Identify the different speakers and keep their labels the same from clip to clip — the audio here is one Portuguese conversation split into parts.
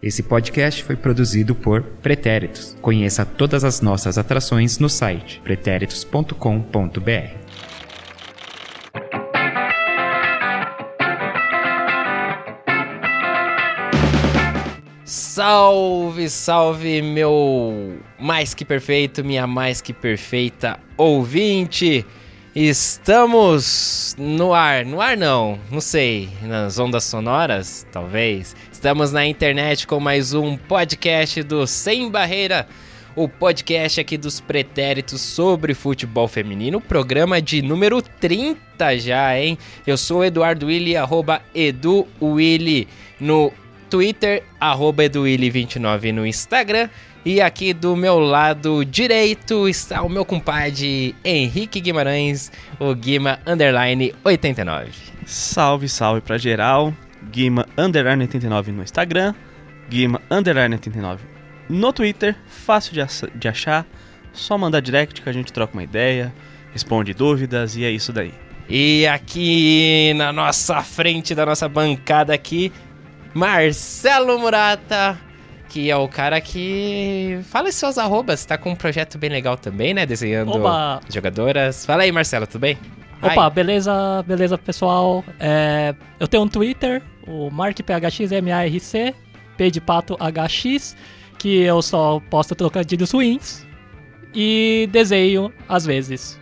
Speaker 1: Esse podcast foi produzido por Pretéritos. Conheça todas as nossas atrações no site pretéritos.com.br.
Speaker 2: Salve, salve, meu mais que perfeito, minha mais que perfeita ouvinte! Estamos no ar, no ar não, não sei, nas ondas sonoras, talvez. Estamos na internet com mais um podcast do Sem Barreira, o podcast aqui dos pretéritos sobre futebol feminino, programa de número 30 já, hein? Eu sou Eduardo Willi, arroba Edu Willi no Twitter, arroba EduWilli29 no Instagram. E aqui do meu lado direito está o meu compadre Henrique Guimarães, o Guima Underline 89.
Speaker 3: Salve, salve pra geral. Guima Underline 89 no Instagram. Guima Underline 89 no Twitter. Fácil de, de achar. Só mandar direct que a gente troca uma ideia, responde dúvidas e é isso daí.
Speaker 2: E aqui na nossa frente da nossa bancada aqui, Marcelo Murata, que é o cara que fala seus arrobas, tá com um projeto bem legal também, né? Desenhando
Speaker 4: Oba!
Speaker 2: jogadoras. Fala aí, Marcelo, tudo bem?
Speaker 4: Opa,
Speaker 2: Ai.
Speaker 4: beleza, beleza, pessoal. É, eu tenho um Twitter, o MarkPHXMARC, P de pato HX, que eu só posto trocadilhos ruins e desenho às vezes.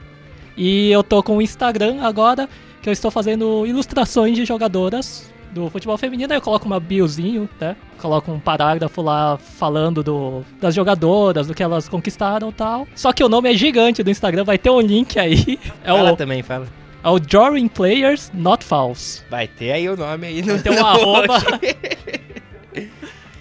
Speaker 4: E eu tô com o Instagram agora, que eu estou fazendo ilustrações de jogadoras do futebol feminino, eu coloco uma biozinho, né? Coloco um parágrafo lá falando do, das jogadoras, do que elas conquistaram e tal. Só que o nome é gigante do Instagram, vai ter um link aí. É
Speaker 2: Fala
Speaker 4: o,
Speaker 2: também, fala.
Speaker 4: é o Drawing Players Not False.
Speaker 2: Vai ter aí o nome aí. No,
Speaker 4: Vai ter um arroba.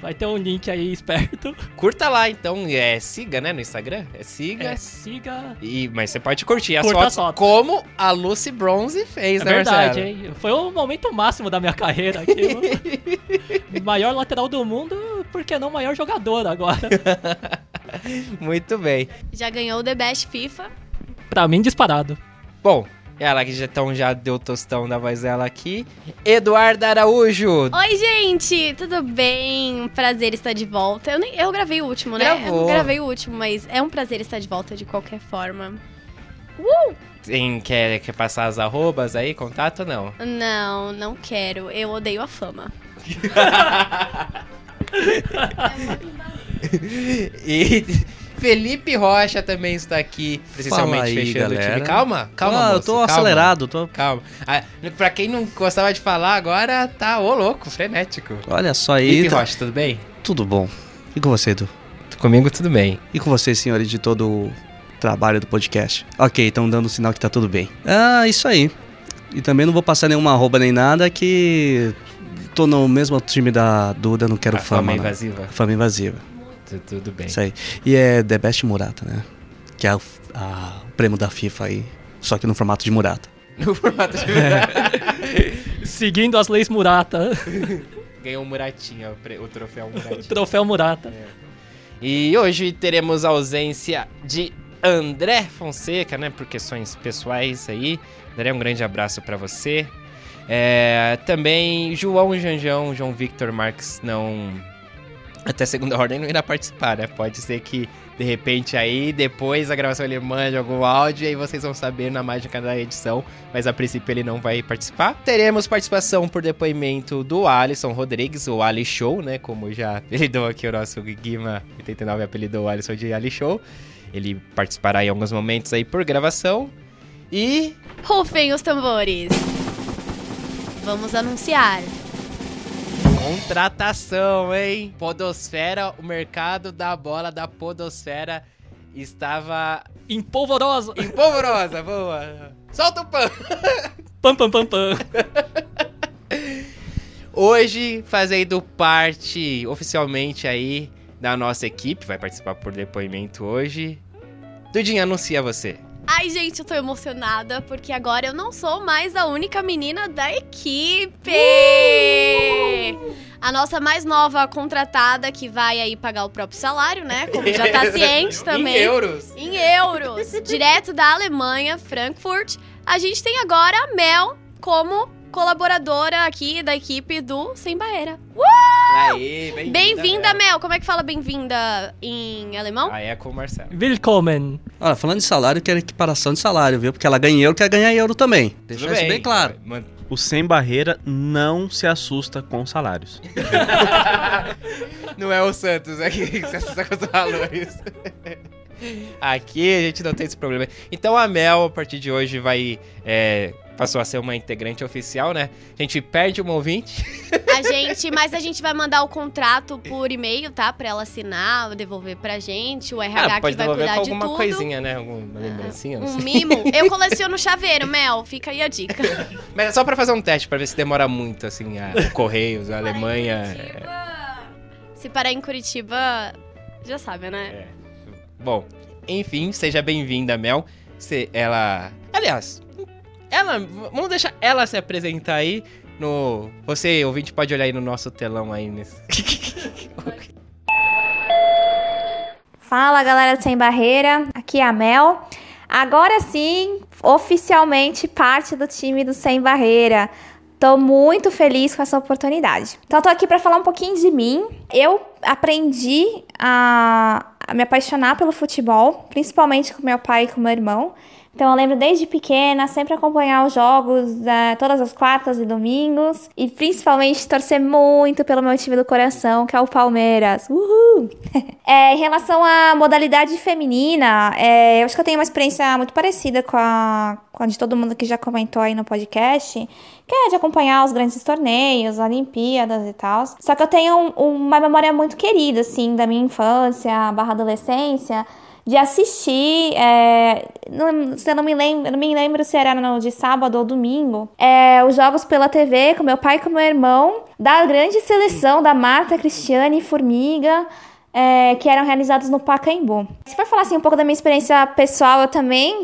Speaker 4: Vai ter um link aí esperto.
Speaker 2: Curta lá, então. É, siga, né, no Instagram? É siga.
Speaker 4: É, siga.
Speaker 2: E, mas você pode curtir as
Speaker 4: Curta
Speaker 2: fotos
Speaker 4: as fotos.
Speaker 2: como a Lucy Bronze fez,
Speaker 4: É
Speaker 2: né,
Speaker 4: verdade,
Speaker 2: Marcelo?
Speaker 4: hein? Foi o momento máximo da minha carreira aqui. maior lateral do mundo, por que não maior jogador agora?
Speaker 2: Muito bem.
Speaker 5: Já ganhou o The Best FIFA.
Speaker 4: pra mim, disparado.
Speaker 2: Bom, ela que já, então, já deu tostão da voz dela aqui. Eduardo Araújo.
Speaker 5: Oi, gente, tudo bem? Prazer estar de volta. Eu, nem, eu gravei o último, né?
Speaker 2: Gravou.
Speaker 5: Eu gravei o último, mas é um prazer estar de volta de qualquer forma.
Speaker 2: Tem, quer, quer passar as arrobas aí, contato ou não?
Speaker 5: Não, não quero. Eu odeio a fama.
Speaker 2: E Felipe Rocha também está aqui, presencialmente
Speaker 3: aí,
Speaker 2: fechando o
Speaker 3: galera.
Speaker 2: time. Calma, calma,
Speaker 3: ah, eu
Speaker 2: moço,
Speaker 3: tô
Speaker 2: calma.
Speaker 3: acelerado, tô.
Speaker 2: Calma. Ah, pra quem não gostava de falar, agora tá ô louco, frenético.
Speaker 3: Olha só aí.
Speaker 2: Felipe
Speaker 3: tá-
Speaker 2: Rocha, tudo bem?
Speaker 3: Tudo bom. E com você, Edu?
Speaker 2: Comigo tudo bem.
Speaker 3: E com você, senhores, de todo o trabalho do podcast? Ok, estão dando sinal que tá tudo bem. Ah, isso aí. E também não vou passar nenhuma arroba nem nada que tô no mesmo time da Duda, não quero
Speaker 2: A
Speaker 3: fama.
Speaker 2: fama
Speaker 3: não.
Speaker 2: invasiva.
Speaker 3: Fama invasiva.
Speaker 2: Tu- Tudo bem.
Speaker 3: Isso aí. E é The Best Murata, né? Que é o, a- o prêmio da FIFA aí, só que no formato de Murata.
Speaker 2: No formato de
Speaker 4: Seguindo as leis Murata.
Speaker 2: Ganhou um Muratinha, o, pre- o troféu Muratinha.
Speaker 4: Troféu Murata.
Speaker 2: E hoje teremos a ausência de André Fonseca, né? Por questões pessoais aí. André, um grande abraço pra você. É, também João Janjão, João Victor Marques não. Até segunda ordem não irá participar, né? Pode ser que de repente aí, depois da gravação ele mande algum áudio e aí vocês vão saber na mágica da edição, mas a princípio ele não vai participar. Teremos participação por depoimento do Alisson Rodrigues, o Ali Show, né? Como já apelidou aqui o nosso Guima 89 apelidou o Alisson de Ali Show. Ele participará em alguns momentos aí por gravação. E
Speaker 5: Rufem os tambores. Vamos anunciar.
Speaker 2: Contratação, hein? Podosfera, o mercado da bola da Podosfera estava
Speaker 4: Empolvorosa.
Speaker 2: empolvorosa. Boa. Solta o pano.
Speaker 4: Pam, pam, pam, pam.
Speaker 2: Hoje, fazendo parte oficialmente aí da nossa equipe, vai participar por depoimento hoje. Dudinha, anuncia você.
Speaker 5: Ai, gente, eu tô emocionada porque agora eu não sou mais a única menina da equipe. A nossa mais nova contratada que vai aí pagar o próprio salário, né? Como já tá ciente também.
Speaker 2: Em euros.
Speaker 5: Em euros. Direto da Alemanha, Frankfurt. A gente tem agora a Mel como colaboradora aqui da equipe do Sem Barreira. Uh!
Speaker 2: Bem-vinda.
Speaker 5: Bem-vinda,
Speaker 2: Mel.
Speaker 5: Mel. Como é que fala bem-vinda em alemão?
Speaker 2: Aí é com o Marcelo.
Speaker 4: Willkommen.
Speaker 6: Olha, falando de salário, eu quero equiparação de salário, viu? Porque ela ganha euro, quer ganhar euro também. Deixa isso bem claro.
Speaker 3: O Sem Barreira não se assusta com salários.
Speaker 2: Não é o Santos aqui que se assusta com os valores. Aqui a gente não tem esse problema. Então a Mel, a partir de hoje, vai. é, passou a ser uma integrante oficial, né? A gente perde uma ouvinte.
Speaker 5: A gente, mas a gente vai mandar o contrato por e-mail, tá? Pra ela assinar, devolver pra gente. O RH
Speaker 2: Ah,
Speaker 5: que vai cuidar
Speaker 2: com
Speaker 5: de
Speaker 2: alguma
Speaker 5: tudo.
Speaker 2: coisinha, né? Alguma lembrancinha,
Speaker 5: Um mimo. Eu coleciono chaveiro, Mel. Fica aí a dica.
Speaker 2: Mas é só pra fazer um teste, pra ver se demora muito, assim, a o Correios, a Alemanha.
Speaker 5: Se parar em Curitiba, já sabe, né?
Speaker 2: É. Bom, enfim, seja bem-vinda, Mel. Se ela. Aliás, ela. Vamos deixar ela se apresentar aí no. Você, ouvinte, pode olhar aí no nosso telão aí nesse.
Speaker 7: Fala galera do Sem Barreira, aqui é a Mel. Agora sim, oficialmente parte do time do Sem Barreira. Tô muito feliz com essa oportunidade. Então tô aqui para falar um pouquinho de mim. Eu aprendi a, a me apaixonar pelo futebol, principalmente com meu pai e com meu irmão. Então eu lembro desde pequena sempre acompanhar os jogos eh, todas as quartas e domingos e principalmente torcer muito pelo meu time do coração, que é o Palmeiras. Uhul! É, em relação à modalidade feminina, é, eu acho que eu tenho uma experiência muito parecida com a, com a de todo mundo que já comentou aí no podcast, que é de acompanhar os grandes torneios, Olimpíadas e tal. Só que eu tenho um- uma memória muito querida, assim, da minha infância, barra adolescência, de assistir, é, não, se eu não me lembro, não me lembro se era de sábado ou domingo, é, os jogos pela TV com meu pai e com meu irmão, da grande seleção da Marta, Cristiane e Formiga, é, que eram realizados no Pacaembu. Se for falar assim um pouco da minha experiência pessoal, eu também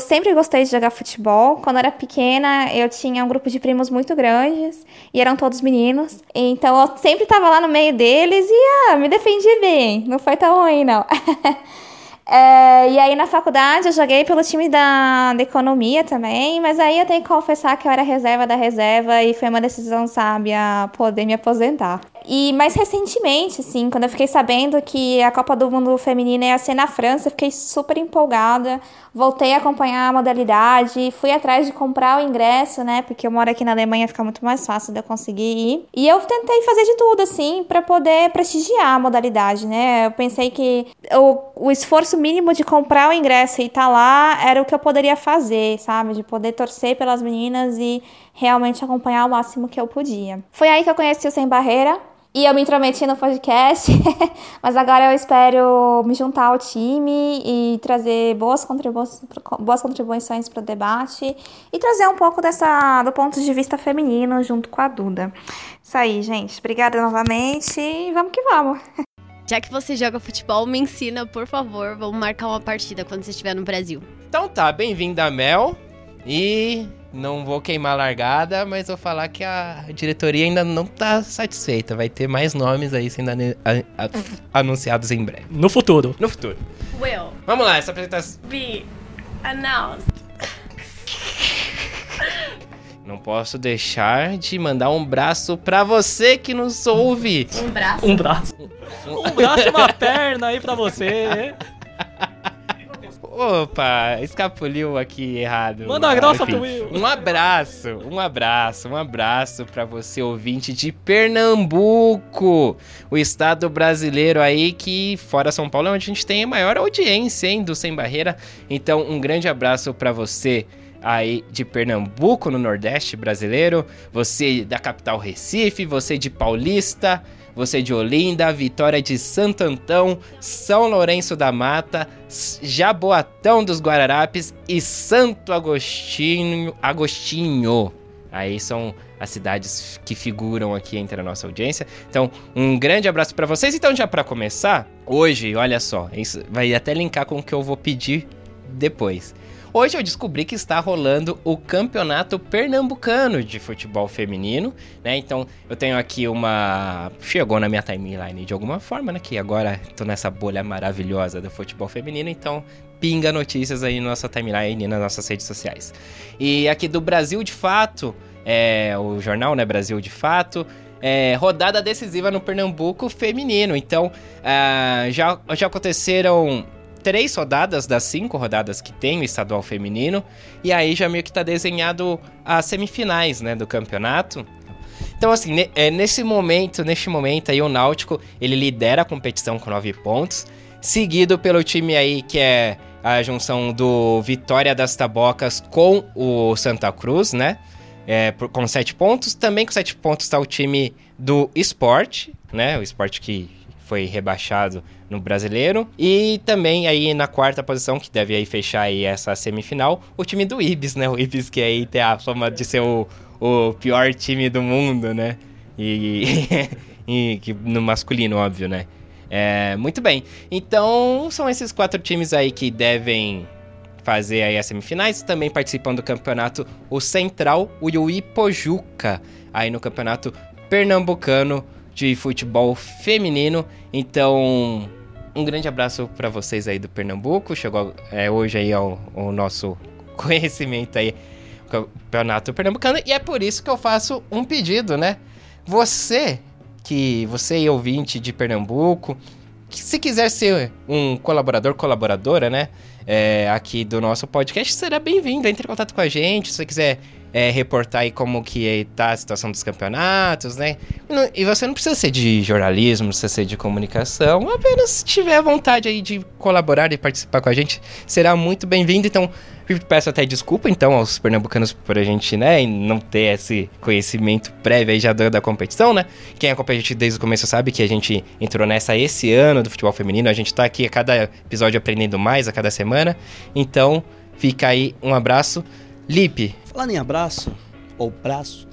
Speaker 7: sempre gostei de jogar futebol. Quando eu era pequena, eu tinha um grupo de primos muito grandes e eram todos meninos. Então eu sempre estava lá no meio deles e ah, me defendi bem. Não foi tão ruim, não. É, e aí na faculdade eu joguei pelo time da, da economia também, mas aí eu tenho que confessar que eu era reserva da reserva e foi uma decisão sábia poder me aposentar. E mais recentemente, assim, quando eu fiquei sabendo que a Copa do Mundo Feminina ia ser na França, eu fiquei super empolgada. Voltei a acompanhar a modalidade, fui atrás de comprar o ingresso, né? Porque eu moro aqui na Alemanha, fica muito mais fácil de eu conseguir ir. E eu tentei fazer de tudo, assim, pra poder prestigiar a modalidade, né? Eu pensei que o, o esforço mínimo de comprar o ingresso e estar lá era o que eu poderia fazer, sabe? De poder torcer pelas meninas e realmente acompanhar o máximo que eu podia. Foi aí que eu conheci o Sem Barreira. E eu me intrometi no podcast, mas agora eu espero me juntar ao time e trazer boas, contribu boas contribuições para o debate e trazer um pouco dessa do ponto de vista feminino junto com a Duda. Isso aí, gente. Obrigada novamente e vamos que vamos.
Speaker 5: Já que você joga futebol, me ensina, por favor. Vamos marcar uma partida quando você estiver no Brasil.
Speaker 2: Então tá, bem-vinda, Mel. E não vou queimar a largada, mas vou falar que a diretoria ainda não tá satisfeita. Vai ter mais nomes aí sendo anunciados em breve.
Speaker 4: No futuro.
Speaker 2: No futuro.
Speaker 5: Will
Speaker 2: Vamos lá, essa apresentação.
Speaker 5: be announced.
Speaker 2: Não posso deixar de mandar um braço pra você que nos ouve.
Speaker 5: Um braço.
Speaker 4: Um braço. Um braço e uma perna aí pra você.
Speaker 2: Opa, escapuliu aqui errado.
Speaker 4: Manda uma grossa pro Will.
Speaker 2: Um abraço, um abraço, um abraço pra você ouvinte de Pernambuco, o estado brasileiro aí que fora São Paulo é onde a gente tem a maior audiência, hein, do Sem Barreira. Então, um grande abraço pra você aí de Pernambuco, no Nordeste brasileiro, você da capital Recife, você de Paulista, você de Olinda, Vitória de Santo Antão, São Lourenço da Mata, Jaboatão dos Guararapes e Santo Agostinho, Agostinho. Aí são as cidades que figuram aqui entre a nossa audiência. Então, um grande abraço pra vocês. Então, já pra começar, hoje, olha só, isso vai até linkar com o que eu vou pedir depois. Hoje eu descobri que está rolando o Campeonato Pernambucano de Futebol Feminino, né? Então eu tenho aqui uma. Chegou na minha timeline de alguma forma, né? Que agora tô nessa bolha maravilhosa do futebol feminino, então pinga notícias aí na nossa timeline e nas nossas redes sociais. E aqui do Brasil de Fato, é o jornal, né? Brasil de Fato. é, rodada decisiva no Pernambuco feminino. Então, ah, já, já aconteceram três rodadas das cinco rodadas que tem o estadual feminino. E aí já meio que tá desenhado as semifinais, né, do campeonato. Então, assim, é, nesse momento, neste momento aí, o Náutico, ele lidera a competição com nove pontos, seguido pelo time aí que é a junção do Vitória das Tabocas com o Santa Cruz, né? É, com sete pontos. Também com sete pontos está o time do Esporte, né? O Esporte que foi rebaixado no Brasileiro. E também aí na quarta posição, que deve aí fechar aí essa semifinal, o time do Ibis, né? O Ibis que aí tem a fama de ser o, o pior time do mundo, né? E, e que- no masculino, óbvio, né? É, muito bem. Então, são esses quatro times aí que devem fazer aí as semifinais. Também participam do campeonato o Central e o Ipojuca, aí no campeonato pernambucano de futebol feminino. Então, um grande abraço para vocês aí do Pernambuco. Chegou é, hoje aí ao nosso conhecimento aí, o campeonato pernambucano. E é por isso que eu faço um pedido, né? Você, que você é ouvinte de Pernambuco, que se quiser ser um colaborador, colaboradora, né? é, aqui do nosso podcast, será bem-vindo. Entre em contato com a gente, se você quiser é, reportar aí como que tá a situação dos campeonatos, né? E você não precisa ser de jornalismo, não precisa ser de comunicação, apenas tiver vontade aí de colaborar e participar com a gente, será muito bem-vindo. Então, peço até desculpa, então, aos pernambucanos por a gente, né, não ter esse conhecimento prévio aí já da, da competição, né? Quem acompanha a gente desde o começo sabe que a gente entrou nessa esse ano do futebol feminino, a gente tá aqui a cada episódio aprendendo mais a cada semana. Então, fica aí um abraço. Lipe.
Speaker 6: Falando em abraço, ou braço,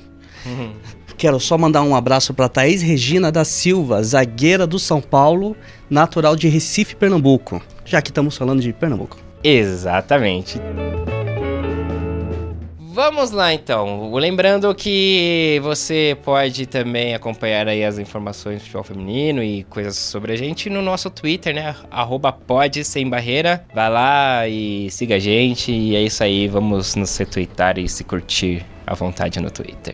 Speaker 6: quero só mandar um abraço para Thaís Regina da Silva, zagueira do São Paulo, natural de Recife, Pernambuco. Já que estamos falando de Pernambuco.
Speaker 2: Exatamente. Vamos lá então. Lembrando que você pode também acompanhar aí as informações do futebol feminino e coisas sobre a gente no nosso Twitter, né? Arroba pode sem barreira. Vai lá e siga a gente. E é isso aí. Vamos nos retweetar e se curtir à vontade no Twitter.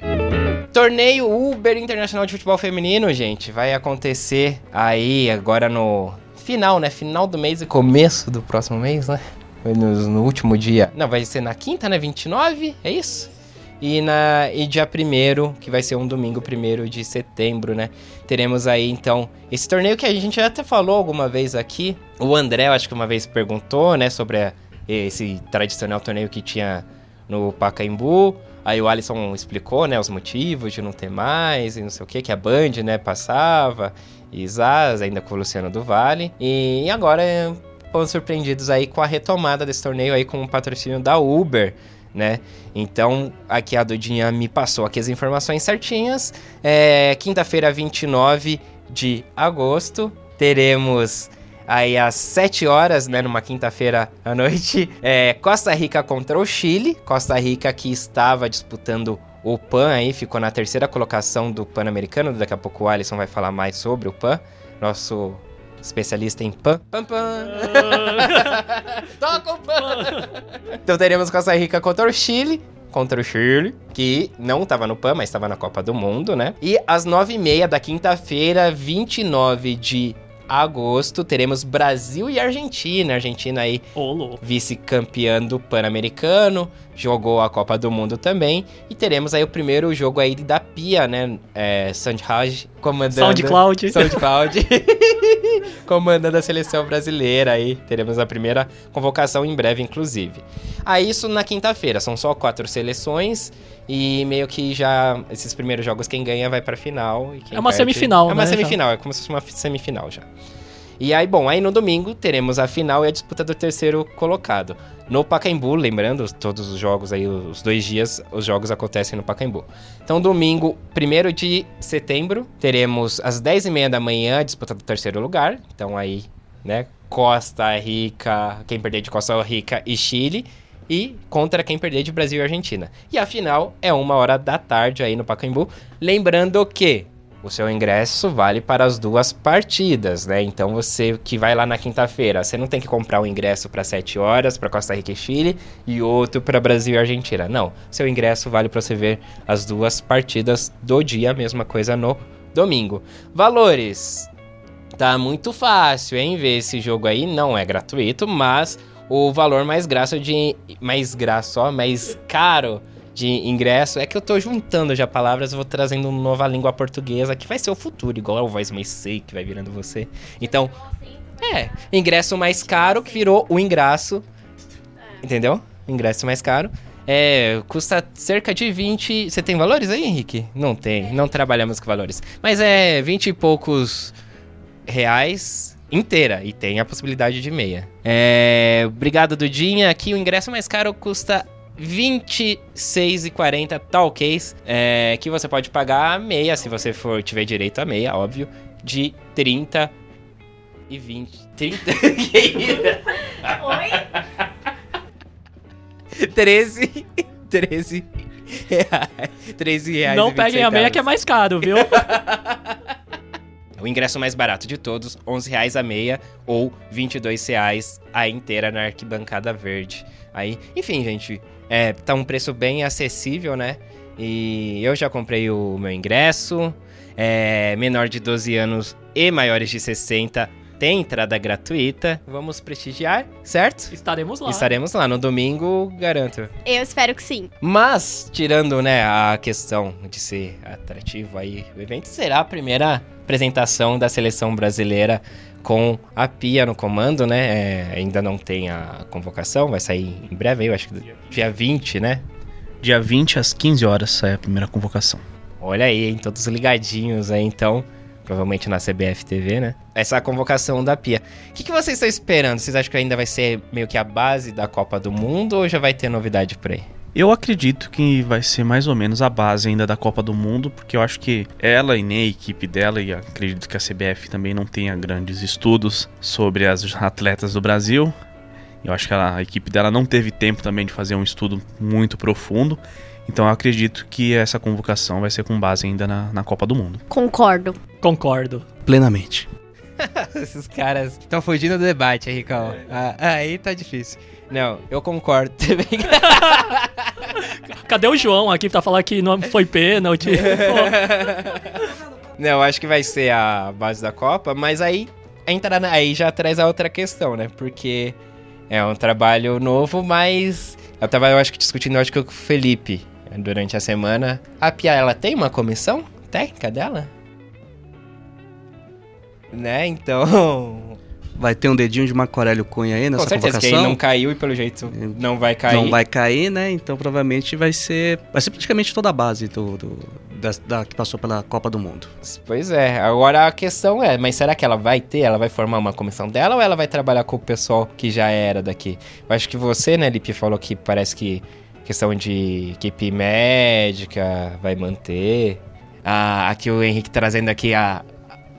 Speaker 2: Torneio Uber Internacional de Futebol Feminino, gente, vai acontecer aí agora no final, né? Final do mês e começo do próximo mês, né? No, no último dia. Não, vai ser na quinta, né? 29, é isso? E, na, e dia 1 que vai ser um domingo 1 de setembro, né? Teremos aí, então, esse torneio que a gente até falou alguma vez aqui. O André, eu acho que uma vez perguntou, né? Sobre a- esse tradicional torneio que tinha no Pacaembu. Aí o Alisson explicou, né, os motivos de não ter mais e não sei o que, que a Band, né, passava, e Zaz, ainda com o Luciano do Vale. E agora é, fomos surpreendidos aí com a retomada desse torneio aí com o patrocínio da Uber, né? Então, aqui a Dudinha me passou aqui as informações certinhas. É, Quinta-feira, 29 de agosto, teremos aí às 7 horas, né, numa quinta-feira à noite, é, Costa Rica contra o Chile. Costa Rica que estava disputando o PAN aí, ficou na terceira colocação do Pan-Americano. Daqui a pouco o Alisson vai falar mais sobre o PAN, nosso especialista em PAN. Pam, pam. Toca o PAN! então teremos Costa Rica contra o Chile. Contra o Chile, que não estava no PAN, mas estava na Copa do Mundo, né? E às 9h30 da quinta-feira, 29 de agosto, teremos Brasil e Argentina. Argentina aí vice-campeã do Pan-Americano, jogou a Copa do Mundo também. E teremos aí o primeiro jogo aí da Pia, né? É, Sandhaj comandando...
Speaker 4: SoundCloud.
Speaker 2: SoundCloud. comandando a seleção brasileira aí. Teremos a primeira convocação em breve, inclusive. Aí isso na quinta-feira. São só quatro seleções. E meio que já... Esses primeiros jogos, quem ganha vai pra final. E
Speaker 4: É uma
Speaker 2: perde-
Speaker 4: semifinal,
Speaker 2: É uma
Speaker 4: né, já.
Speaker 2: semifinal. É como se fosse uma fi- semifinal já. E aí, bom, aí no domingo teremos a final e a disputa do terceiro colocado. No Pacaembu, lembrando, todos os jogos aí, os dois dias, os jogos acontecem no Pacaembu. Então, domingo, 1 de setembro, teremos às 10h30 da manhã a disputa do terceiro lugar. Então aí, né, Costa Rica, quem perder de Costa Rica e Chile. E contra quem perder de Brasil e Argentina. E a final é uma hora da tarde aí no Pacaembu. Lembrando que o seu ingresso vale para as duas partidas, né? Então você que vai lá na quinta-feira, você não tem que comprar um ingresso para 7 horas para Costa Rica e Chile e outro para Brasil e Argentina. Não, seu ingresso vale para você ver as duas partidas do dia, mesma coisa no domingo. Valores. Tá muito fácil, hein? Ver esse jogo aí não é gratuito, mas o valor mais graço de mais graço, ó, mais caro de ingresso. É que eu tô juntando já palavras, vou trazendo uma nova língua portuguesa que vai ser o futuro, igual o voz sei que vai virando você. Então, é, ingresso mais caro que virou o ingresso. Entendeu? Ingresso mais caro. É, custa cerca de 20. Você tem valores aí, Henrique? Não tem, não trabalhamos com valores. Mas é 20 e poucos reais inteira e tem a possibilidade de meia. É, obrigado, Dudinha. Aqui o ingresso mais caro custa 26,40 talks, é, que você pode pagar meia, se você for tiver direito a meia, óbvio, de 30 e 20. 30.
Speaker 5: Oi?
Speaker 2: 13. 13 reais. 13 reais.
Speaker 4: Não
Speaker 2: e 20
Speaker 4: peguem a meia que é mais caro, viu?
Speaker 2: O ingresso mais barato de todos, 11 reais a meia ou 22 reais a inteira na arquibancada verde. Aí, enfim, gente, é, tá um preço bem acessível, né? E eu já comprei o meu ingresso. É, menor de 12 anos e maiores de 60 tem entrada gratuita. Vamos prestigiar, certo?
Speaker 4: Estaremos lá.
Speaker 2: Estaremos lá no domingo, garanto.
Speaker 5: Eu espero que sim.
Speaker 2: Mas, tirando, né, a questão de ser atrativo aí, o evento será a primeira apresentação da seleção brasileira com a Pia no comando, né? É, ainda não tem a convocação, vai sair em breve aí, eu acho que dia 20, né?
Speaker 3: Dia 20 às 15 horas sai a primeira convocação.
Speaker 2: Olha aí, hein, todos ligadinhos aí, então. Provavelmente na CBF TV, né? Essa é a convocação da Pia. O que, que vocês estão esperando? Vocês acham que ainda vai ser meio que a base da Copa do Mundo ou já vai ter novidade por aí?
Speaker 3: Eu acredito que vai ser mais ou menos a base ainda da Copa do Mundo, porque eu acho que ela e nem a equipe dela, e acredito que a CBF também não tenha grandes estudos sobre as atletas do Brasil. Eu acho que ela- a equipe dela não teve tempo também de fazer um estudo muito profundo. Então eu acredito que essa convocação vai ser com base ainda na, na Copa do Mundo.
Speaker 5: Concordo.
Speaker 4: Concordo.
Speaker 6: Plenamente.
Speaker 2: Esses caras estão fugindo do debate, aí, Ricão. Ah, aí tá difícil. Não, eu concordo também.
Speaker 4: Cadê o João aqui pra falar que não foi pênalti?
Speaker 2: Não, acho que vai ser a base da Copa, mas aí entra na- aí já traz a outra questão, né? Porque é um trabalho novo, mas eu tava, eu acho que discutindo, eu acho que com o Felipe durante a semana. A Pia, ela tem uma comissão técnica dela? Né? Então,
Speaker 6: Vai ter um dedinho de Marco Aurélio Cunha aí nessa
Speaker 2: com certeza que
Speaker 6: convocação.
Speaker 2: aí não caiu e pelo jeito não vai cair.
Speaker 6: Não vai cair, né? Então provavelmente vai ser. Vai ser praticamente toda a base do, do- da, da- que passou pela Copa do Mundo.
Speaker 2: Pois é, agora a questão é, mas será que ela vai ter, ela vai formar uma comissão dela ou ela vai trabalhar com o pessoal que já era daqui? Eu acho que você, né, Lipe, falou que parece que questão de equipe médica vai manter. Ah, aqui o Henrique trazendo aqui a,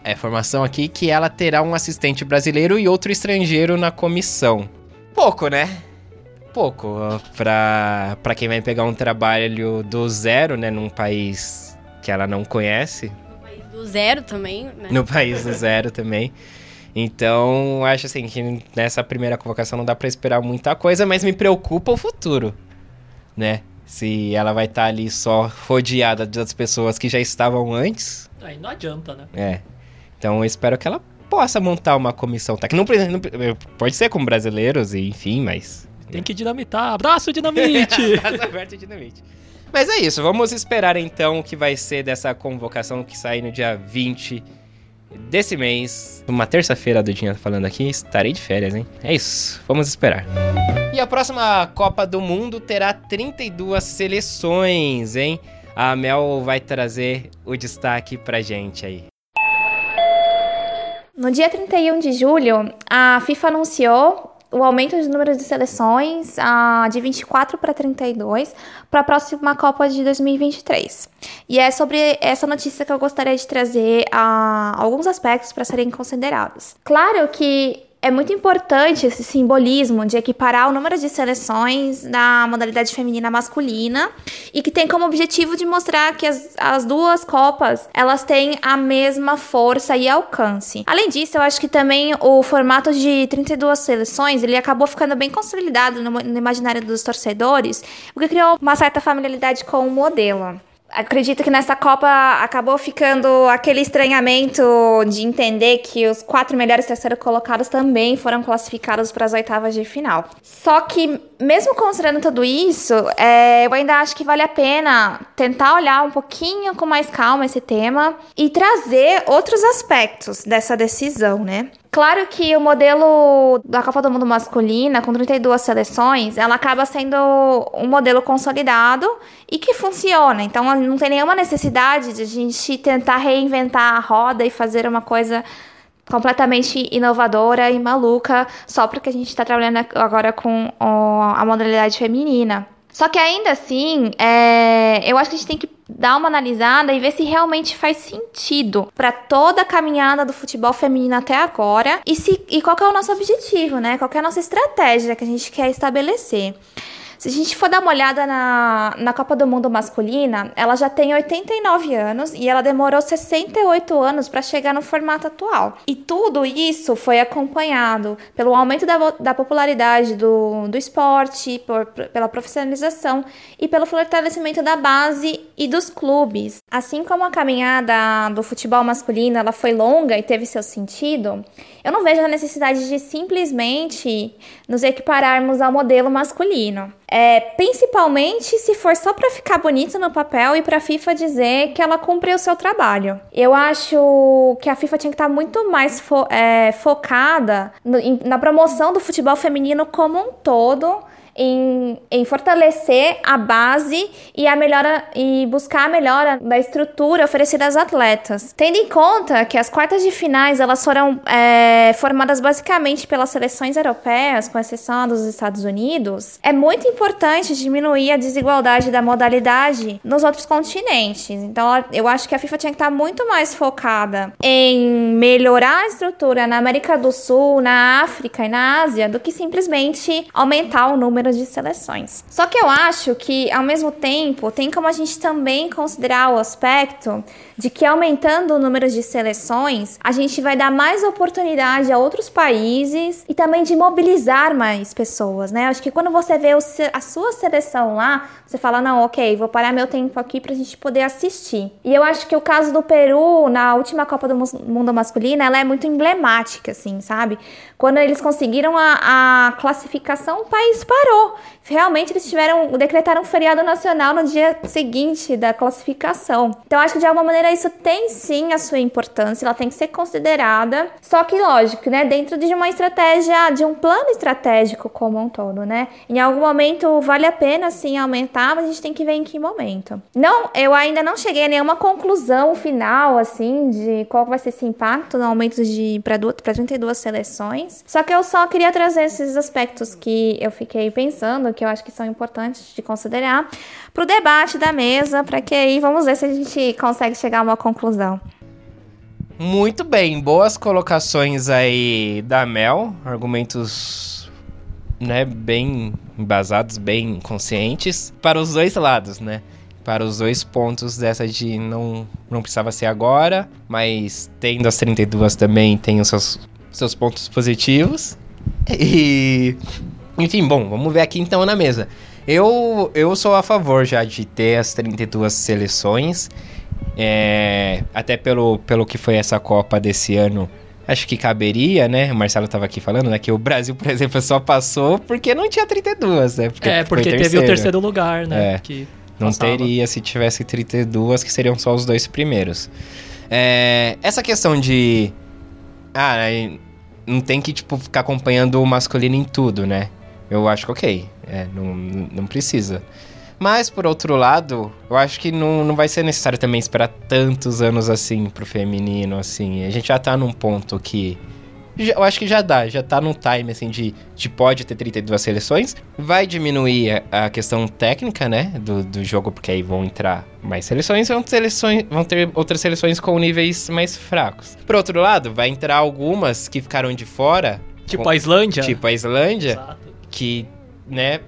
Speaker 2: a informação aqui que ela terá um assistente brasileiro e outro estrangeiro na comissão. Pouco, né? Pouco pra, pra quem vai pegar um trabalho do zero, né, num país que ela não conhece
Speaker 5: Do zero também, né?
Speaker 2: no país do zero também. Então, acho assim que nessa primeira convocação não dá pra esperar muita coisa, mas me preocupa o futuro, né? Se ela vai estar ali só rodeada das pessoas que já estavam antes,
Speaker 4: Aí não adianta, né?
Speaker 2: é. Então, eu espero que ela possa montar uma comissão técnica. Não, não pode ser com brasileiros, e enfim, mas
Speaker 4: Tem que dinamitar. Abraço, dinamite!
Speaker 2: Casa aberta e dinamite. Mas é isso, vamos esperar então o que vai ser dessa convocação que sai no dia 20 desse mês. Uma terça-feira do Dinha falando aqui, estarei de férias, hein? É isso, vamos esperar. E a próxima Copa do Mundo terá 32 seleções, hein? A Mel vai trazer o destaque pra gente aí.
Speaker 7: No dia 31 de julho, a FIFA anunciou o aumento de número de seleções ah, de 24 para 32 para a próxima Copa de 2023. E é sobre essa notícia que eu gostaria de trazer ah, alguns aspectos para serem considerados. Claro que é muito importante esse simbolismo de equiparar o número de seleções da modalidade feminina masculina e que tem como objetivo de mostrar que as, as duas copas elas têm a mesma força e alcance. Além disso, eu acho que também o formato de 32 seleções ele acabou ficando bem consolidado no, no imaginário dos torcedores, o que criou uma certa familiaridade com o modelo acredito que nessa Copa acabou ficando aquele estranhamento de entender que os quatro melhores terceiros colocados também foram classificados para as oitavas de final. Só que, mesmo considerando tudo isso, é, eu ainda acho que vale a pena tentar olhar um pouquinho com mais calma esse tema e trazer outros aspectos dessa decisão, né? Claro que o modelo da Copa do Mundo masculina, com 32 seleções, ela acaba sendo um modelo consolidado e que funciona. Então não tem nenhuma necessidade de a gente tentar reinventar a roda e fazer uma coisa completamente inovadora e maluca só porque a gente está trabalhando agora com a modalidade feminina. Só que ainda assim, é, eu acho que a gente tem que dar uma analisada e ver se realmente faz sentido para toda a caminhada do futebol feminino até agora e, se, e qual é o nosso objetivo, né? Qual é a nossa estratégia que a gente quer estabelecer. Se a gente for dar uma olhada na, na Copa do Mundo masculina, ela já tem 89 anos e ela demorou 68 anos para chegar no formato atual. E tudo isso foi acompanhado pelo aumento da, da popularidade do, do esporte, por, pela profissionalização e pelo fortalecimento da base e dos clubes. Assim como a caminhada do futebol masculino ela foi longa e teve seu sentido, eu não vejo a necessidade de simplesmente nos equipararmos ao modelo masculino. É, principalmente se for só para ficar bonito no papel e para a FIFA dizer que ela cumpriu o seu trabalho. Eu acho que a FIFA tinha que estar tá muito mais fo é, focada no, em, na promoção do futebol feminino como um todo em, em fortalecer a base e a melhora e buscar a melhora da estrutura oferecida às atletas. Tendo em conta que as quartas de finais elas foram é, formadas basicamente pelas seleções europeias, com exceção dos Estados Unidos, é muito importante diminuir a desigualdade da modalidade nos outros continentes. Então, eu acho que a FIFA tinha que estar muito mais focada em melhorar a estrutura na América do Sul, na África e na Ásia do que simplesmente aumentar o número número de seleções. Só que eu acho que, ao mesmo tempo, tem como a gente também considerar o aspecto de que aumentando o número de seleções, a gente vai dar mais oportunidade a outros países e também de mobilizar mais pessoas, né? Acho que quando você vê a sua seleção lá, você fala, não, ok, vou parar meu tempo aqui pra gente poder assistir. E eu acho que o caso do Peru, na última Copa do Mundo Masculina, ela é muito emblemática, assim, sabe? Quando eles conseguiram a, a classificação, o país parou realmente eles tiveram, decretaram um feriado nacional no dia seguinte da classificação. Então acho que de alguma maneira isso tem sim a sua importância, ela tem que ser considerada. Só que lógico, né, dentro de uma estratégia, de um plano estratégico como um todo, né? Em algum momento vale a pena sim aumentar, mas a gente tem que ver em que momento. Não, eu ainda não cheguei a nenhuma conclusão final assim de qual vai ser esse impacto no aumento de para 32 seleções. Só que eu só queria trazer esses aspectos que eu fiquei pensando que eu acho que são importantes de considerar, para o debate da mesa, para que aí vamos ver se a gente consegue chegar a uma conclusão.
Speaker 2: Muito bem, boas colocações aí da Mel, argumentos né, bem embasados, bem conscientes para os dois lados, né? Para os dois pontos dessa de não, não precisava ser agora, mas tendo as 32 também tem os seus, seus pontos positivos. E enfim, bom, vamos ver aqui então na mesa. Eu, eu sou a favor já de ter as 32 seleções. É, até pelo, pelo que foi essa Copa desse ano, acho que caberia, né? O Marcelo estava aqui falando, né? Que o Brasil, por exemplo, só passou porque não tinha 32, né?
Speaker 4: Porque é, porque teve o terceiro lugar, né?
Speaker 2: É, que não passava. teria se tivesse 32, que seriam só os dois primeiros. É, essa questão de. Ah, não tem que, tipo, ficar acompanhando o masculino em tudo, né? Eu acho que ok. É, não, não precisa. Mas, por outro lado, eu acho que não, não vai ser necessário também esperar tantos anos assim pro feminino, assim. A gente já tá num ponto que eu acho que já dá, já tá num time, assim, de, de pode ter 32 seleções. Vai diminuir a, a questão técnica, né, do, do jogo, porque aí vão entrar mais seleções, vão ter, seleções, vão ter outras seleções com níveis mais fracos. Por outro lado, vai entrar algumas que ficaram de fora
Speaker 4: Tipo a Islândia.
Speaker 2: tipo a Islândia,
Speaker 4: Exato.
Speaker 2: Que, né,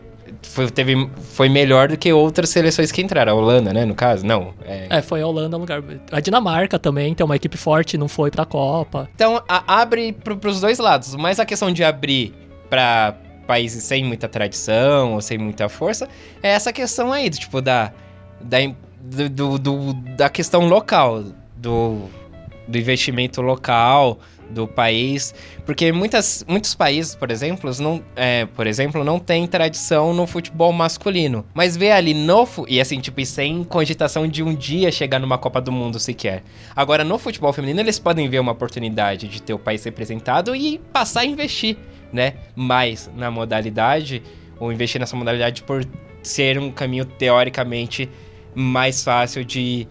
Speaker 2: foi, teve, foi melhor do que outras seleções que entraram. A Holanda, né, no caso? Não. é.
Speaker 4: É, foi a Holanda no lugar. A Dinamarca também tem uma equipe forte, não foi pra Copa.
Speaker 2: Então, a- abre pro, pros dois lados. Mas a questão de abrir pra países sem muita tradição ou sem muita força é essa questão aí, do, tipo, da, da, do- do- da questão local, do, do investimento local do país. Porque muitas, muitos países, por exemplo, não, é, por exemplo, não tem tradição no futebol masculino. Mas vê ali no... E assim, tipo, e sem cogitação de um dia chegar numa Copa do Mundo sequer. Agora, no futebol feminino, eles podem ver uma oportunidade de ter o país representado e passar a investir, né? Mais na modalidade, ou investir nessa modalidade por ser um caminho teoricamente mais fácil de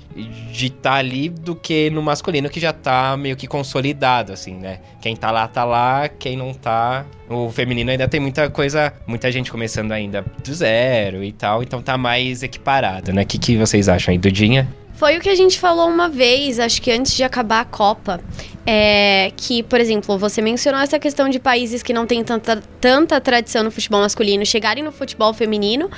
Speaker 2: de estar ali do que no masculino que já tá meio que consolidado assim, né? Quem tá lá tá lá, quem não tá, o feminino ainda tem muita coisa, muita gente começando ainda do zero e tal, então tá mais equiparado, né? O que, que vocês acham aí, Dudinha?
Speaker 5: Foi o que a gente falou uma vez, acho que antes de acabar a Copa. É, que, por exemplo, você mencionou essa questão de países que não têm tanta, tanta tradição no futebol masculino chegarem no futebol feminino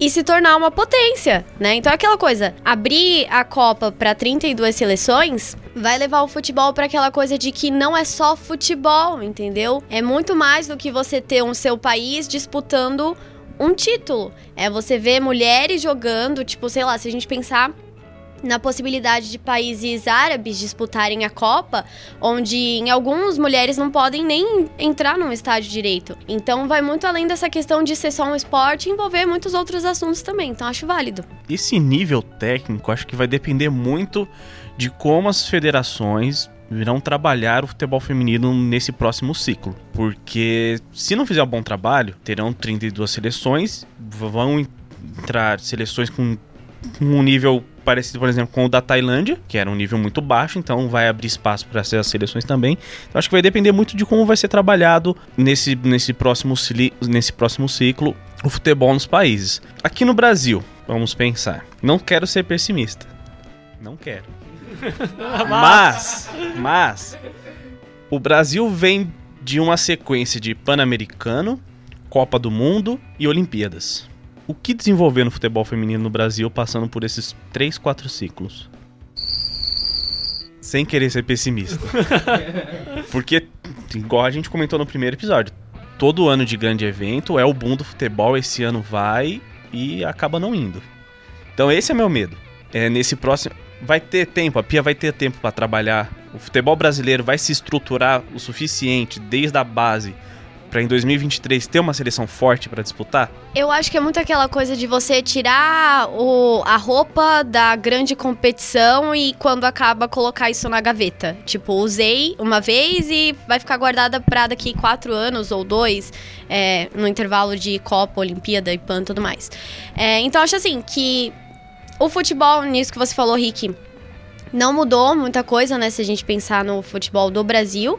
Speaker 5: e se tornar uma potência, né? Então é aquela coisa, abrir a Copa para 32 seleções vai levar o futebol para aquela coisa de que não é só futebol, entendeu? É muito mais do que você ter um seu país disputando um título. É você ver mulheres jogando, tipo, sei lá, se a gente pensar na possibilidade de países árabes disputarem a Copa, onde em alguns mulheres não podem nem entrar num estádio direito. Então vai muito além dessa questão de ser só um esporte e envolver muitos outros assuntos também. Então acho válido.
Speaker 3: Esse nível técnico acho que vai depender muito de como as federações irão trabalhar o futebol feminino nesse próximo ciclo. Porque se não fizer um bom trabalho, terão 32 seleções, vão entrar seleções com um nível parecido, por exemplo, com o da Tailândia, que era um nível muito baixo, então vai abrir espaço para essas seleções também. Então acho que vai depender muito de como vai ser trabalhado nesse, nesse, próximo, nesse próximo ciclo o futebol nos países. Aqui no Brasil, vamos pensar. Não quero ser pessimista. Não quero. Mas, mas, o Brasil vem de uma sequência de Pan-Americano, Copa do Mundo e Olimpíadas. O que desenvolver no futebol feminino no Brasil passando por esses 3, 4 ciclos? Sem querer ser pessimista. Porque, igual a gente comentou no primeiro episódio, todo ano de grande evento é o boom do futebol, esse ano vai e acaba não indo. Então esse é meu medo. É nesse próximo vai ter tempo, a Pia vai ter tempo para trabalhar. O futebol brasileiro vai se estruturar o suficiente desde a base para em 2023 ter uma seleção forte para disputar?
Speaker 5: Eu acho que é muito aquela coisa de você tirar o, a roupa da grande competição e quando acaba colocar isso na gaveta. Tipo, usei uma vez e vai ficar guardada pra daqui quatro anos ou dois, é, no intervalo de Copa, Olimpíada e PAN e tudo mais. É, então, acho assim que o futebol, nisso que você falou, Rick, não mudou muita coisa, né? Se a gente pensar no futebol do Brasil.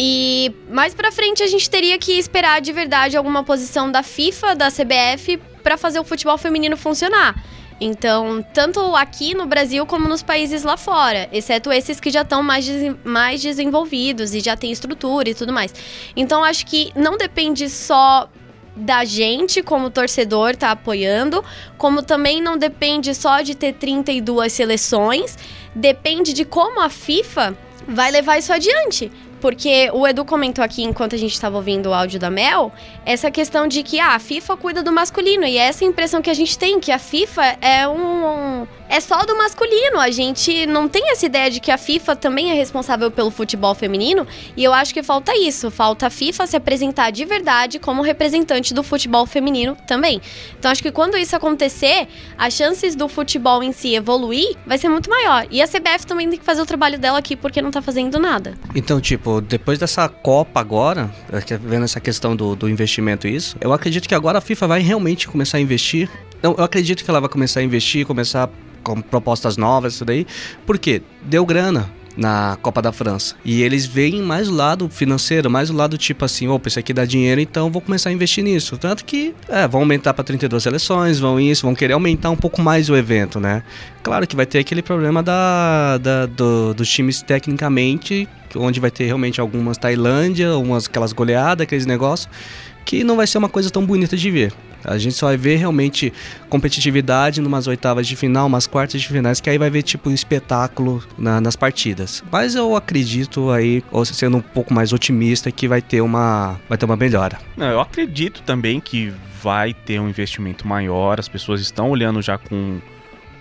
Speaker 5: E mais pra frente a gente teria que esperar de verdade alguma posição da FIFA, da CBF, pra fazer o futebol feminino funcionar. Então, tanto aqui no Brasil como nos países lá fora, exceto esses que já estão mais, desen- mais desenvolvidos e já tem estrutura e tudo mais. Então, acho que não depende só da gente como torcedor tá apoiando, como também não depende só de ter 32 seleções, depende de como a FIFA vai levar isso adiante. Porque o Edu comentou aqui, enquanto a gente estava ouvindo o áudio da Mel, essa questão de que ah, a FIFA cuida do masculino. E é essa impressão que a gente tem, que a FIFA é um. É só do masculino. A gente não tem essa ideia de que a FIFA também é responsável pelo futebol feminino. E eu acho que falta isso. Falta a FIFA se apresentar de verdade como representante do futebol feminino também. Então acho que quando isso acontecer, as chances do futebol em si evoluir vai ser muito maior. E a CBF também tem que fazer o trabalho dela aqui porque não tá fazendo nada.
Speaker 6: Então, tipo, depois dessa Copa agora, é que- vendo essa questão do, do investimento e isso, eu acredito que agora a FIFA vai realmente começar a investir. Não, eu acredito que ela vai começar a investir, começar com propostas novas, isso daí. Por quê? Deu grana. Na Copa da França. E eles veem mais o lado financeiro, mais o lado tipo assim, opa, isso aqui dá dinheiro, então vou começar a investir nisso. Tanto que, é, vão aumentar para 32 seleções, vão isso, vão querer aumentar um pouco mais o evento, né? Claro que vai ter aquele problema da, da do, dos times tecnicamente, onde vai ter realmente algumas Tailândia, umas aquelas goleadas, aqueles negócios, que não vai ser uma coisa tão bonita de ver. A gente só vai ver realmente competitividade numas oitavas de final, umas quartas de finais, que aí vai ver tipo um espetáculo na, nas partidas. Mas eu acredito aí, ou sendo um pouco mais otimista, que vai ter uma, vai ter uma melhora.
Speaker 3: Não, eu acredito também que vai ter um investimento maior, as pessoas estão olhando já com,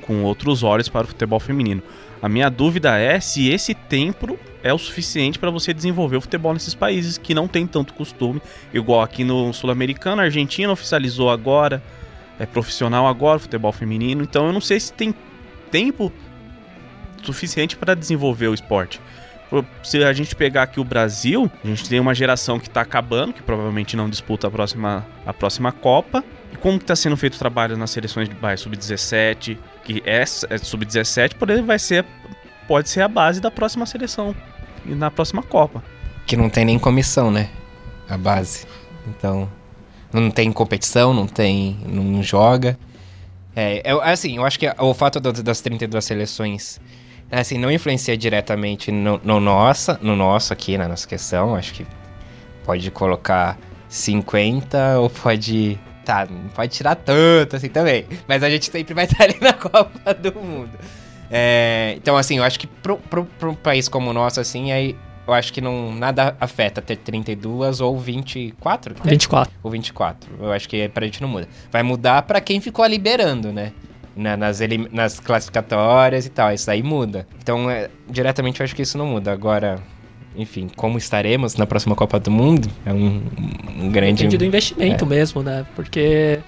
Speaker 3: com outros olhos para o futebol feminino. A minha dúvida é se esse tempo é o suficiente para você desenvolver o futebol nesses países que não tem tanto costume, igual aqui no Sul-Americano, a Argentina oficializou agora, é profissional agora futebol feminino, então eu não sei se tem tempo suficiente para desenvolver o esporte. Se a gente pegar aqui o Brasil, a gente tem uma geração que está acabando, que provavelmente não disputa a próxima, a próxima Copa. E como está sendo feito o trabalho nas seleções de sub-17, que é, é sub-17, porém vai ser pode ser a base da próxima seleção e na próxima Copa.
Speaker 2: Que não tem nem comissão, né? A base. Então, não tem competição, não tem, não joga. É, é assim, eu acho que o fato das 32 seleções assim, não influencia diretamente no, no, nossa, no nosso aqui, na nossa questão. Acho que pode colocar 50 ou pode. Tá, não pode tirar tanto assim também. Mas a gente sempre vai estar ali na Copa do Mundo. É, então, assim, eu acho que pro, pro, pro país como o nosso, assim, aí eu acho que não nada afeta ter 32 ou 24.
Speaker 4: 24.
Speaker 2: Ou 24. Eu acho que pra gente não muda. Vai mudar para quem ficou liberando, né? Na, nas, nas classificatórias e tal. Isso aí muda. Então, é, diretamente eu acho que isso não muda. Agora, enfim, como estaremos na próxima Copa do Mundo é um, um grande.
Speaker 4: Depende do investimento é. mesmo, né? Porque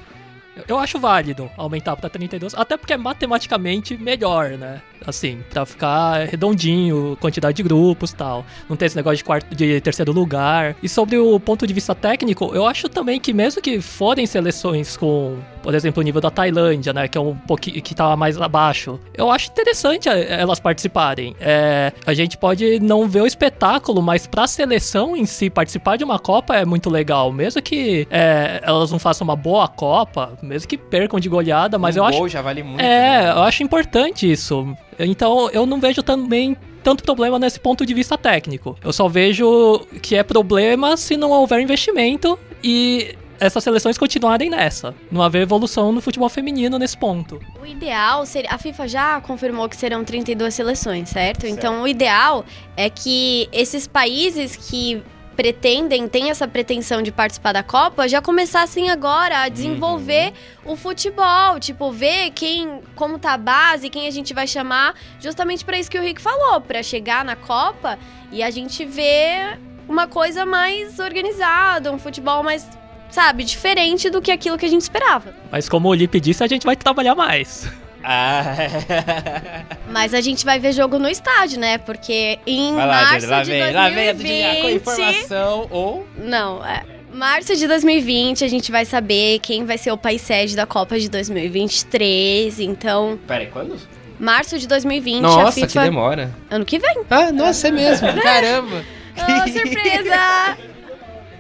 Speaker 4: eu acho válido aumentar para 32, até porque é matematicamente melhor, né? Assim, pra ficar redondinho, quantidade de grupos tal. Não ter esse negócio de, quarto, de terceiro lugar. E sobre o ponto de vista técnico, eu acho também que mesmo que forem seleções com, por exemplo, o nível da Tailândia, né? Que é um pouquinho que tá mais abaixo. Eu acho interessante é, elas participarem. É, a gente pode não ver o espetáculo, mas pra seleção em si participar de uma Copa é muito legal. Mesmo que é, elas não façam uma boa Copa, mesmo que percam de goleada, mas
Speaker 2: um
Speaker 4: eu acho.
Speaker 2: já vale muito.
Speaker 4: É, né? eu acho importante isso. Então eu não vejo também tanto problema nesse ponto de vista técnico. Eu só vejo que é problema se não houver investimento e essas seleções continuarem nessa. Não haver evolução no futebol feminino nesse ponto.
Speaker 5: O ideal seria. A FIFA já confirmou que serão 32 seleções, certo? certo. Então o ideal é que esses países que pretendem, têm essa pretensão de participar da Copa, já começassem agora a desenvolver uhum. o futebol, tipo, ver quem, como tá a base, quem a gente vai chamar, justamente para isso que o Rick falou, para chegar na Copa e a gente ver uma coisa mais organizada, um futebol mais sabe, diferente do que aquilo que a gente esperava.
Speaker 4: Mas como o Lipe disse, a gente vai trabalhar mais.
Speaker 2: Ah.
Speaker 5: Mas a gente vai ver jogo no estádio, né? Porque em
Speaker 2: vai
Speaker 5: lá, março
Speaker 2: lá
Speaker 5: de
Speaker 2: vem,
Speaker 5: 2020...
Speaker 2: Lá vem, com informação ou...
Speaker 5: Não, é... Março de 2020 a gente vai saber quem vai ser o país sede da Copa de 2023, então...
Speaker 2: Peraí, quando?
Speaker 5: Março de 2020
Speaker 2: Nossa,
Speaker 5: FIFA...
Speaker 2: que demora.
Speaker 5: Ano que vem.
Speaker 2: Ah, nossa, é mesmo. Caramba.
Speaker 5: Oh, surpresa!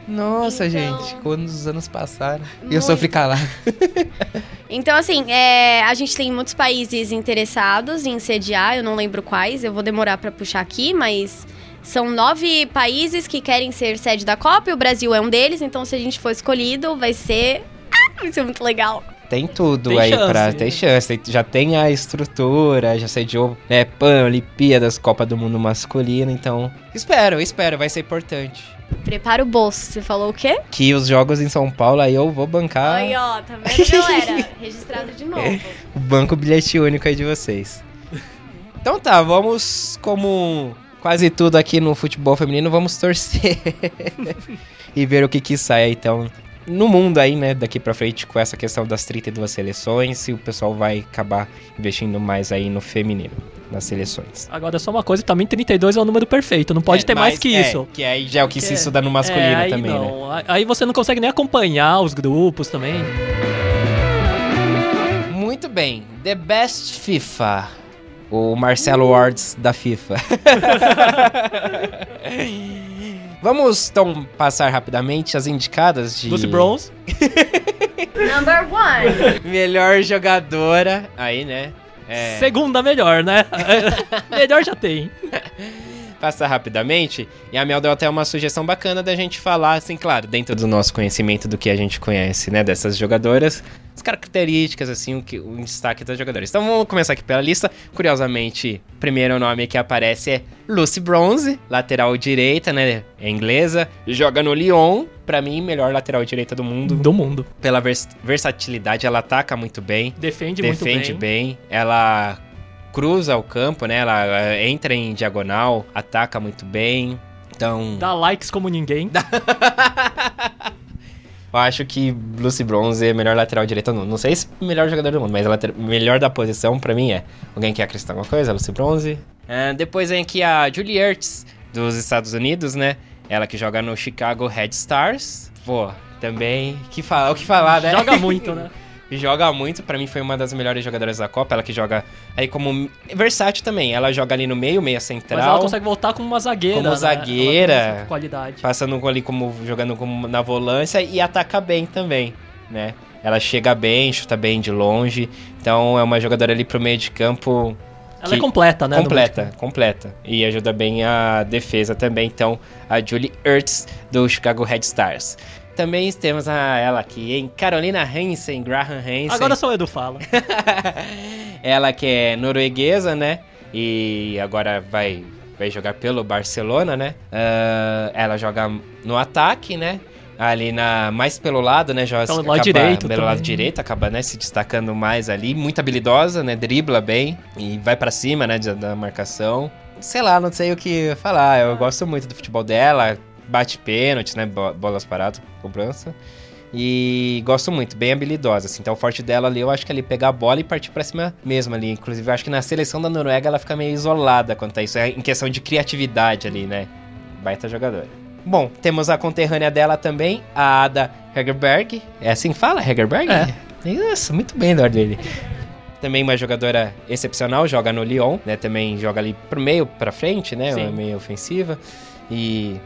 Speaker 2: Nossa, então... gente, quando os anos passaram. E eu sofri calado.
Speaker 5: então, assim, é, a gente tem muitos países interessados em sediar, eu não lembro quais, eu vou demorar para puxar aqui, mas são nove países que querem ser sede da Copa e o Brasil é um deles, então se a gente for escolhido, vai ser. Ah, vai ser muito legal.
Speaker 2: Tem tudo
Speaker 4: tem
Speaker 2: aí
Speaker 4: chance,
Speaker 2: pra. Tem chance. Já tem a estrutura, já sediou né, PAN, Olimpíadas, Copa do Mundo masculino, então. Espero, espero, vai ser importante.
Speaker 5: Prepara o bolso. Você falou o quê?
Speaker 2: Que os jogos em São Paulo aí eu vou bancar.
Speaker 5: Aí, ó, tá vendo, galera? Registrado de novo.
Speaker 2: o banco bilhete único aí de vocês. Então tá, vamos como quase tudo aqui no futebol feminino, vamos torcer e ver o que que sai então no mundo aí, né, daqui para frente com essa questão das 32 seleções, se o pessoal vai acabar investindo mais aí no feminino nas seleções.
Speaker 4: Agora só uma coisa, também 32 é o número perfeito, não pode
Speaker 2: é,
Speaker 4: ter mais que
Speaker 2: é,
Speaker 4: isso.
Speaker 2: Que aí já é o que se estuda no masculino
Speaker 4: é,
Speaker 2: também,
Speaker 4: não.
Speaker 2: né?
Speaker 4: Aí você não consegue nem acompanhar os grupos também.
Speaker 2: Muito bem. The Best FIFA. O Marcelo Wards da FIFA. Vamos então passar rapidamente as indicadas de
Speaker 4: Lucy Bronze.
Speaker 5: Number one.
Speaker 2: melhor jogadora. Aí, né? É,
Speaker 4: Segunda melhor, né? melhor já tem.
Speaker 2: passar rapidamente. E a Mel deu até uma sugestão bacana da gente falar, assim, claro, dentro do nosso conhecimento do que a gente conhece, né, dessas jogadoras, as características, assim, o, que, o destaque das jogadoras. Então vamos começar aqui pela lista. Curiosamente, o primeiro nome que aparece é Lucy Bronze, lateral direita, né, é inglesa, joga no Lyon. Pra mim, melhor lateral direita do mundo.
Speaker 4: Do mundo.
Speaker 2: Pela vers- versatilidade, ela ataca muito bem
Speaker 4: Defende,
Speaker 2: defende
Speaker 4: muito bem.
Speaker 2: bem. Ela cruza o campo, né? Ela entra em diagonal, ataca muito bem. Então,
Speaker 4: Dá likes como ninguém.
Speaker 2: eu acho que Lucy Bronze é a melhor lateral direita do mundo. Não sei se é o melhor jogador do mundo, mas a later- melhor da posição pra mim é. Alguém quer acrescentar alguma coisa? Lucy Bronze. Ah, depois vem aqui a Julie Ertz, dos Estados Unidos, né? Ela que joga no Chicago Red Stars. Pô, também. Que fala, o que falar, né?
Speaker 4: Joga muito, né?
Speaker 2: Joga muito, pra mim foi uma das melhores jogadoras da Copa, ela que joga aí como versátil também, ela joga ali no meio, meia central,
Speaker 4: Mas ela consegue voltar como uma zagueira.
Speaker 2: Como
Speaker 4: né?
Speaker 2: zagueira.
Speaker 4: Qualidade.
Speaker 2: passando ali como jogando como na volância e ataca bem também, né? Ela chega bem, chuta bem de longe, então é uma jogadora ali pro meio de campo
Speaker 4: Ela é completa, né?
Speaker 2: completa, completa e ajuda bem a defesa também. Então a Julie Ertz do Chicago Red Stars. Também temos a ela aqui, hein? Carolina Hansen, Graham Hansen.
Speaker 4: Agora só o Edu fala.
Speaker 2: ela que é norueguesa, né? E agora vai, vai jogar pelo Barcelona, né? Ah, ela joga no ataque, né? Ali na mais pelo lado, né? Já
Speaker 4: Pelo
Speaker 2: acaba-
Speaker 4: lado direito
Speaker 2: Pelo lado
Speaker 4: também.
Speaker 2: direito, acaba né, se destacando mais ali. Muito habilidosa, né? Dribla bem e vai pra cima, né? de- Da marcação. Sei lá, não sei o que falar. Eu gosto muito do futebol dela. Bate pênalti, né? bo- Bolas paradas, cobrança. E gosto muito, bem habilidosa. Assim. Então o forte dela ali, eu acho que é ali pegar a bola e partir pra cima mesmo ali. Inclusive, eu acho que na seleção da Noruega ela fica meio isolada quanto a isso. É em questão de criatividade ali, né? Baita jogadora. Bom, temos a conterrânea dela também, a Ada Hegerberg. É assim que fala? Hegerberg?
Speaker 4: É.
Speaker 2: Isso, muito bem, Eduardo dele. Também uma jogadora excepcional, joga no Lyon, né? Também joga ali pro meio, pra frente, né?
Speaker 4: Sim.
Speaker 2: Uma meio ofensiva. E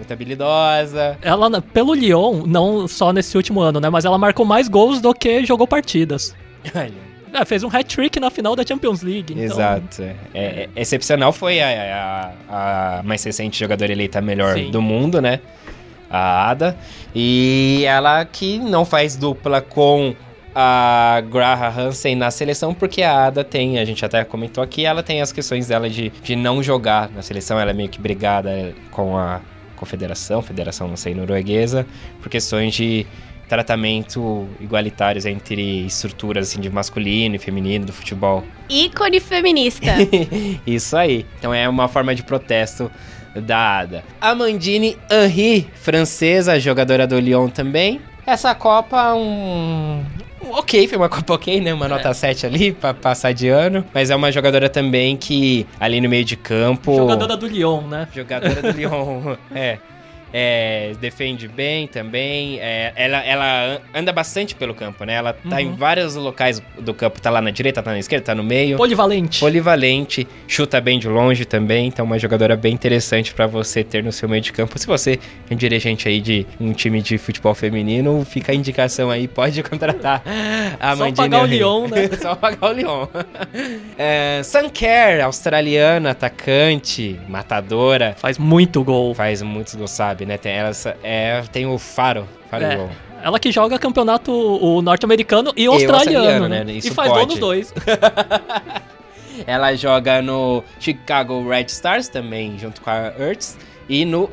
Speaker 2: muito habilidosa.
Speaker 4: Ela, pelo Lyon, não só nesse último ano, né? Mas ela marcou mais gols do que jogou partidas.
Speaker 2: Olha,
Speaker 4: É, fez um hat-trick na final da Champions League. então-
Speaker 2: Exato. É, é- é excepcional foi a, a- a mais recente jogadora eleita melhor
Speaker 4: Sim.
Speaker 2: do mundo, né? A Ada. E ela que não faz dupla com a Graha Hansen na seleção, porque a Ada tem, a gente até comentou aqui, ela tem as questões dela de, de não jogar na seleção, ela é meio que brigada com a confederação, federação, não sei, norueguesa, por questões de tratamento igualitários entre estruturas assim, de masculino e feminino do futebol
Speaker 5: Ícone feminista.
Speaker 2: isso aí. Então é uma forma de protesto da Ada. Amandine Henry, francesa, jogadora do Lyon também. Essa Copa, um. Ok, foi uma Copa ok, né? Uma nota 7 ali pra passar de ano. Mas é uma jogadora também que, ali no meio de campo.
Speaker 4: Jogadora do Lyon, né?
Speaker 2: Jogadora do Lyon, é. É, defende bem também. é, ela, ela anda bastante pelo campo, né? Ela tá em
Speaker 4: Uhum.
Speaker 2: vários locais do campo. Tá lá na direita, tá na esquerda, tá no meio.
Speaker 4: Polivalente.
Speaker 2: Polivalente, chuta bem de longe também, então uma jogadora bem interessante pra você ter no seu meio de campo. Se você é um dirigente aí de um time de futebol feminino, fica a indicação aí, pode contratar a
Speaker 4: Só
Speaker 2: Amandine
Speaker 4: pagar o. Lyon, né?
Speaker 2: Só pagar o Lyon. é, australiana, atacante, matadora,
Speaker 4: Faz muito gol.
Speaker 2: faz muitos gols, sabe, né? Tem, ela, é, tem o Faro,
Speaker 4: É.
Speaker 2: Gol.
Speaker 4: Ela que joga campeonato o norte-americano e o australiano,
Speaker 2: australiano,
Speaker 4: né?
Speaker 2: né?
Speaker 4: E faz gol nos dois.
Speaker 2: Ela joga no Chicago Red Stars também, junto com a Ertz, e no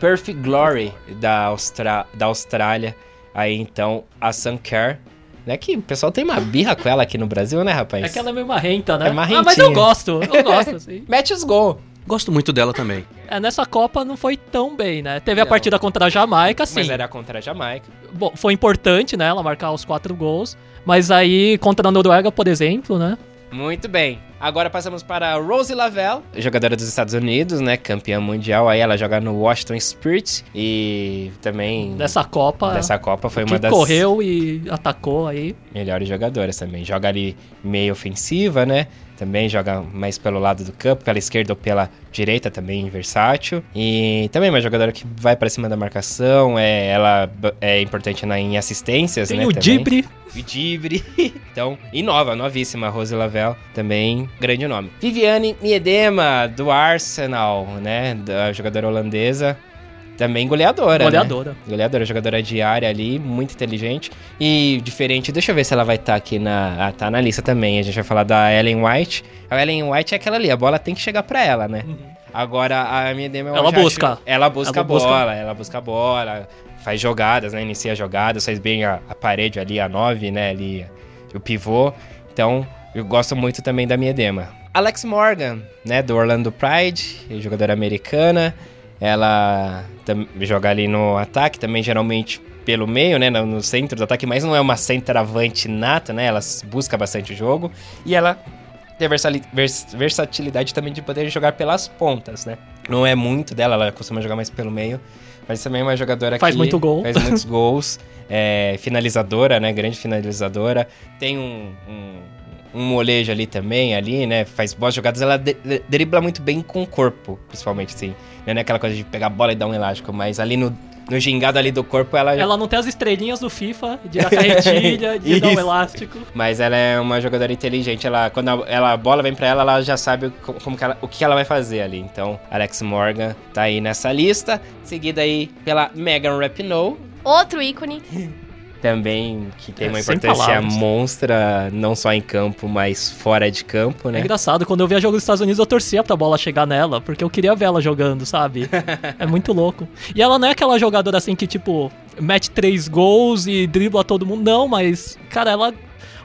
Speaker 2: Perfect Glory da, Austra da Austrália. Aí então a Sunker, né? Que o pessoal tem uma birra com ela aqui no Brasil, né, rapaz?
Speaker 4: É que ela é meio marrenta, né?
Speaker 2: É marrentinha.
Speaker 4: Ah, mas eu gosto, eu gosto, assim.
Speaker 2: Mete os gols.
Speaker 6: Gosto muito dela também.
Speaker 4: É, nessa Copa não foi tão bem, né? Teve a
Speaker 2: Não.
Speaker 4: partida contra a Jamaica, sim.
Speaker 2: Mas era contra a Jamaica.
Speaker 4: Bom, foi importante, né? Ela marcar os quatro gols. Mas aí, contra a Noruega, por exemplo, né?
Speaker 2: Muito bem. Agora passamos para a Rosie Lavelle, jogadora dos Estados Unidos, né? Campeã mundial. Aí ela joga no Washington Spirit e também
Speaker 4: Nessa Copa.
Speaker 2: dessa Copa foi
Speaker 4: que
Speaker 2: uma das
Speaker 4: correu e atacou aí.
Speaker 2: melhores jogadoras também. Joga ali meio ofensiva, né? Também joga mais pelo lado do campo, pela esquerda ou pela direita, também versátil. E também uma jogadora que vai para cima da marcação, é, ela é importante na, em assistências,
Speaker 4: Tem
Speaker 2: né?
Speaker 4: o
Speaker 2: também.
Speaker 4: Dibre,
Speaker 2: O Dibre. então, e nova, novíssima, Rose Lavelle, também grande nome. Viviane Miedema, do Arsenal, né? Da jogadora holandesa. Também goleadora. né?
Speaker 4: goleadora.
Speaker 2: Goleadora, jogadora de área ali, muito inteligente. E diferente, deixa eu ver se ela vai estar aqui na. Ah, tá na lista também. A gente vai falar da Ellen White. A Ellen White é aquela ali, a bola tem que chegar pra ela, né? Agora a minha
Speaker 4: Ela busca.
Speaker 2: acho- ela busca
Speaker 4: Ela
Speaker 2: a bola,
Speaker 4: busca.
Speaker 2: ela busca a bola, faz jogadas, né? Inicia jogadas, faz bem a, a parede ali, a 9, né? Ali, o pivô. Então, eu gosto muito também da minha dema. Alex Morgan, né? Do Orlando Pride, jogadora americana. Ela tam- joga ali no ataque, também geralmente pelo meio, né? No, centro do ataque, mas não é uma centroavante nata, né? Ela busca bastante o jogo. E ela tem vers- versatilidade também de poder jogar pelas pontas, né? Não é muito dela, ela costuma jogar mais pelo meio. Mas também é uma jogadora
Speaker 4: Faz
Speaker 2: que
Speaker 4: muito gol.
Speaker 2: faz muitos gols. É finalizadora, né? Grande finalizadora. Tem um, um, um molejo ali também, ali, né? Faz boas jogadas. Ela de- de- dribla muito bem com o corpo, principalmente, assim. Não é aquela coisa de pegar a bola e dar um elástico, mas ali no, no gingado ali do corpo, ela...
Speaker 4: Ela não tem as estrelinhas do FIFA, de dar carretilha, de dar um elástico.
Speaker 2: Mas ela é uma jogadora inteligente. Ela, quando a, ela- a bola vem pra ela, ela já sabe co- como que ela- o que ela vai fazer ali. Então, Alex Morgan tá aí nessa lista. Seguida aí pela Megan Rapinoe.
Speaker 5: Outro ícone.
Speaker 2: Também que tem
Speaker 4: É,
Speaker 2: uma importância monstra, não só em campo, mas fora de campo,
Speaker 4: É
Speaker 2: né?
Speaker 4: engraçado, quando eu via jogo dos Estados Unidos, eu torcia pra bola chegar nela, porque eu queria ver ela jogando, sabe? é muito louco. E ela não é aquela jogadora assim que, tipo, mete três gols e dribla todo mundo, não, mas, cara, ela.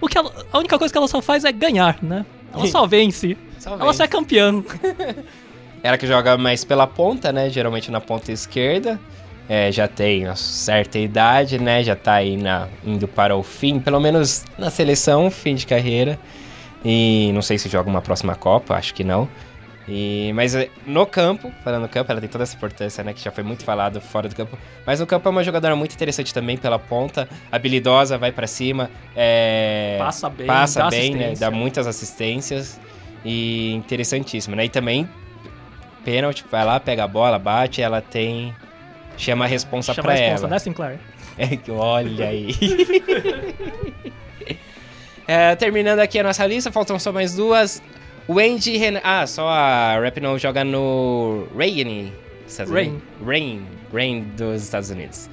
Speaker 4: O que ela, a única coisa que ela só faz é ganhar, né? Ela só vence.
Speaker 2: Só
Speaker 4: Ela
Speaker 2: vem.
Speaker 4: só é campeã.
Speaker 2: Ela que joga mais pela ponta, né? Geralmente na ponta esquerda. É, já tem uma certa idade, né? Já tá aí na, indo para o fim, pelo menos na seleção, fim de carreira. E não sei se joga uma próxima Copa, acho que não. E, mas é, no campo, falando no campo, ela tem toda essa importância, né? Que já foi muito falado fora do campo. Mas no campo é uma jogadora muito interessante também pela ponta, habilidosa, vai pra cima, é,
Speaker 4: Passa bem,
Speaker 2: passa
Speaker 4: dá
Speaker 2: bem, né? Dá muitas assistências e interessantíssimo, né? E também pênalti, vai lá, pega a bola, bate, ela tem chama a responsa
Speaker 4: Chama
Speaker 2: pra
Speaker 4: a responsa,
Speaker 2: ela.
Speaker 4: né, Sinclair?
Speaker 2: É que olha aí. É, terminando aqui a nossa lista, faltam só mais duas. Wendy Ren... Ah, só a Rapinoe joga no Rain.
Speaker 4: Rain.
Speaker 2: Rain. Rain dos Estados Unidos.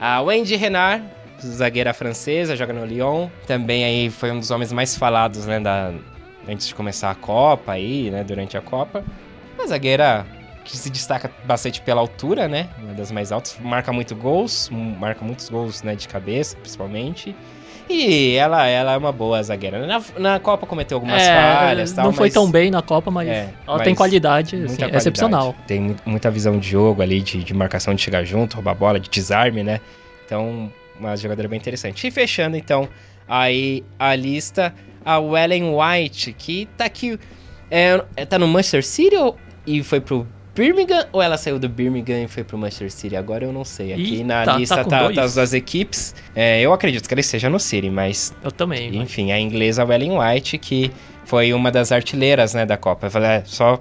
Speaker 2: A Wendy Renard, zagueira francesa, joga no Lyon. Também aí foi um dos homens mais falados, né, da... antes de começar a Copa aí, né, durante a Copa. Uma zagueira que se destaca bastante pela altura, né? Uma das mais altas. Marca muito gols, marca muitos gols, né? De cabeça, principalmente. E ela, ela é uma boa zagueira. Na, na Copa cometeu algumas falhas
Speaker 4: É,
Speaker 2: tal,
Speaker 4: não foi
Speaker 2: mas
Speaker 4: tão bem na Copa, mas
Speaker 2: É,
Speaker 4: ela
Speaker 2: mas
Speaker 4: tem qualidade, assim,
Speaker 2: qualidade.
Speaker 4: excepcional.
Speaker 2: Tem mu- muita visão de jogo ali, de, de marcação, de chegar junto, roubar bola, de desarme, né? Então, uma jogadora bem interessante. E fechando, então, aí a lista, a Ellen White, que tá aqui... É, tá no Manchester City ou, e foi pro Birmingham ou ela saiu do Birmingham e foi pro Manchester City? Agora eu não sei. Aqui
Speaker 4: Ih,
Speaker 2: na
Speaker 4: tá- tá
Speaker 2: lista tá, tá as duas equipes. É, eu acredito que ele esteja no City, mas
Speaker 4: Eu também. mas-
Speaker 2: enfim, a inglesa Ellen White, que foi uma das artilheiras né, da Copa. Eu falei, é, só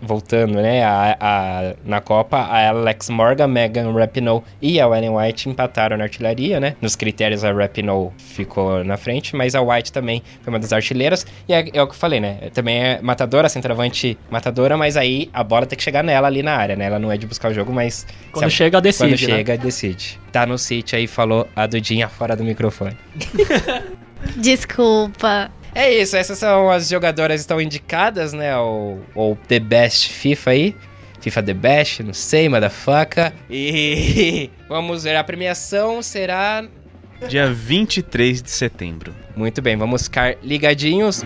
Speaker 2: voltando, né? A, a- na Copa, a Alex Morgan, Megan Rapinoe e a Ellen White empataram na artilharia, né? Nos critérios, a Rapinoe ficou na frente, mas a White também foi uma das artilheiras. E é, é o que eu falei, né? Também é matadora, centroavante matadora, mas aí a bola tem que chegar nela ali na área, né? Ela não é de buscar o jogo, mas...
Speaker 4: Quando
Speaker 2: a-
Speaker 4: chega, decide,
Speaker 2: Quando
Speaker 4: né?
Speaker 2: chega, decide. Tá no City aí, falou a Dudinha fora do microfone.
Speaker 5: Desculpa.
Speaker 2: É isso, essas são as jogadoras que estão indicadas, né? Ao The Best FIFA aí. FIFA The Best, não sei, motherfucker. E vamos ver, a premiação será.
Speaker 3: Dia 23 de setembro.
Speaker 2: Muito bem, vamos ficar ligadinhos.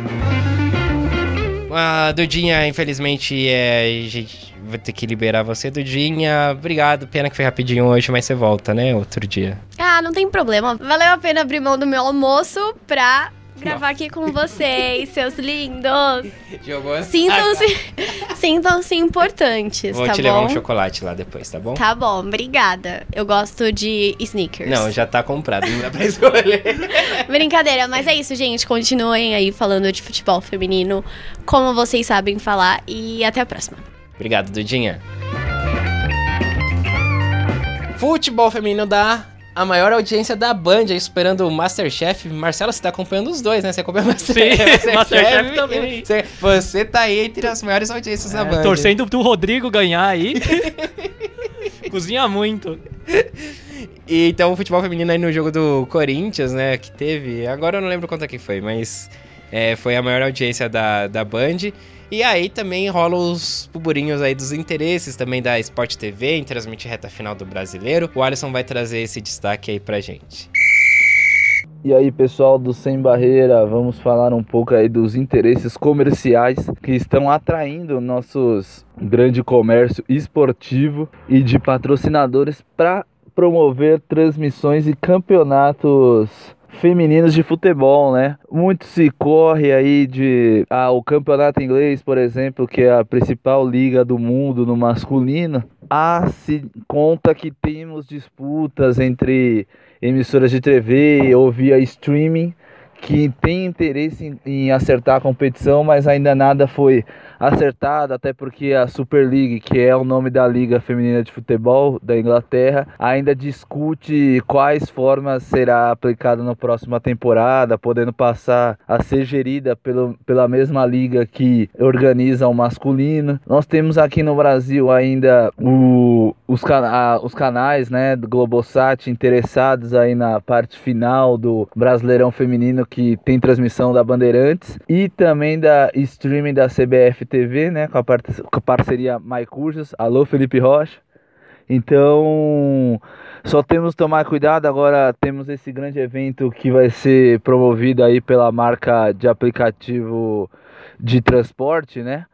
Speaker 2: A Dudinha, infelizmente, é. gente vai ter que liberar você, Dudinha. Obrigado, pena que foi rapidinho hoje, mas você volta, né? Outro dia.
Speaker 5: Ah, não tem problema. Valeu a pena abrir mão do meu almoço pra gravar aqui com vocês, seus lindos.
Speaker 2: Jogou.
Speaker 5: Sintam-se sintam-se importantes,
Speaker 2: Vou
Speaker 5: tá
Speaker 2: te
Speaker 5: bom?
Speaker 2: levar um chocolate lá depois, tá bom?
Speaker 5: Tá bom, obrigada. Eu gosto de sneakers.
Speaker 2: Não, já tá comprado, não dá pra escolher.
Speaker 5: Brincadeira, mas é isso, gente. Continuem aí falando de futebol feminino, como vocês sabem falar. E até a próxima.
Speaker 2: Obrigado, Dudinha. Futebol feminino dá a maior audiência da Band, aí superando o Masterchef. Marcelo, você tá acompanhando os dois, né? Você acompanha o Masterchef.
Speaker 4: Sim, Masterchef também.
Speaker 2: Você, você tá aí entre as maiores audiências da
Speaker 4: É,
Speaker 2: Band.
Speaker 4: torcendo pro Rodrigo ganhar aí. Cozinha muito.
Speaker 2: E, então, o futebol feminino aí no jogo do Corinthians, né, que teve... Agora eu não lembro quanto é que foi, mas é, foi a maior audiência da, da Band. E aí também rola os burburinhos aí dos interesses também da Sport TV em transmitir reta final do Brasileiro. O Alisson vai trazer esse destaque aí pra gente.
Speaker 8: E aí, pessoal do Sem Barreira, vamos falar um pouco aí dos interesses comerciais que estão atraindo nossos grande comércio esportivo e de patrocinadores para promover transmissões e campeonatos femininos de futebol, né? Muito se corre aí de ah, o campeonato inglês, por exemplo, que é a principal liga do mundo no masculino. Ah, se conta que temos disputas entre emissoras de TV ou via streaming que tem interesse em, em acertar a competição, mas ainda nada foi acertado, até porque a Super League, que é o nome da liga feminina de futebol da Inglaterra, ainda discute quais formas será aplicada na próxima temporada, podendo passar a ser gerida pelo, pela mesma liga que organiza o masculino. Nós temos aqui no Brasil ainda o, os, cana os canais né, do Globosat interessados aí na parte final do Brasileirão Feminino que tem transmissão da Bandeirantes e também da streaming da CBF TV, né, com a, com a parceria MyCursos. Alô, Felipe Rocha. Então, só temos que tomar cuidado. Agora temos esse grande evento que vai ser promovido aí pela marca de aplicativo de transporte, né?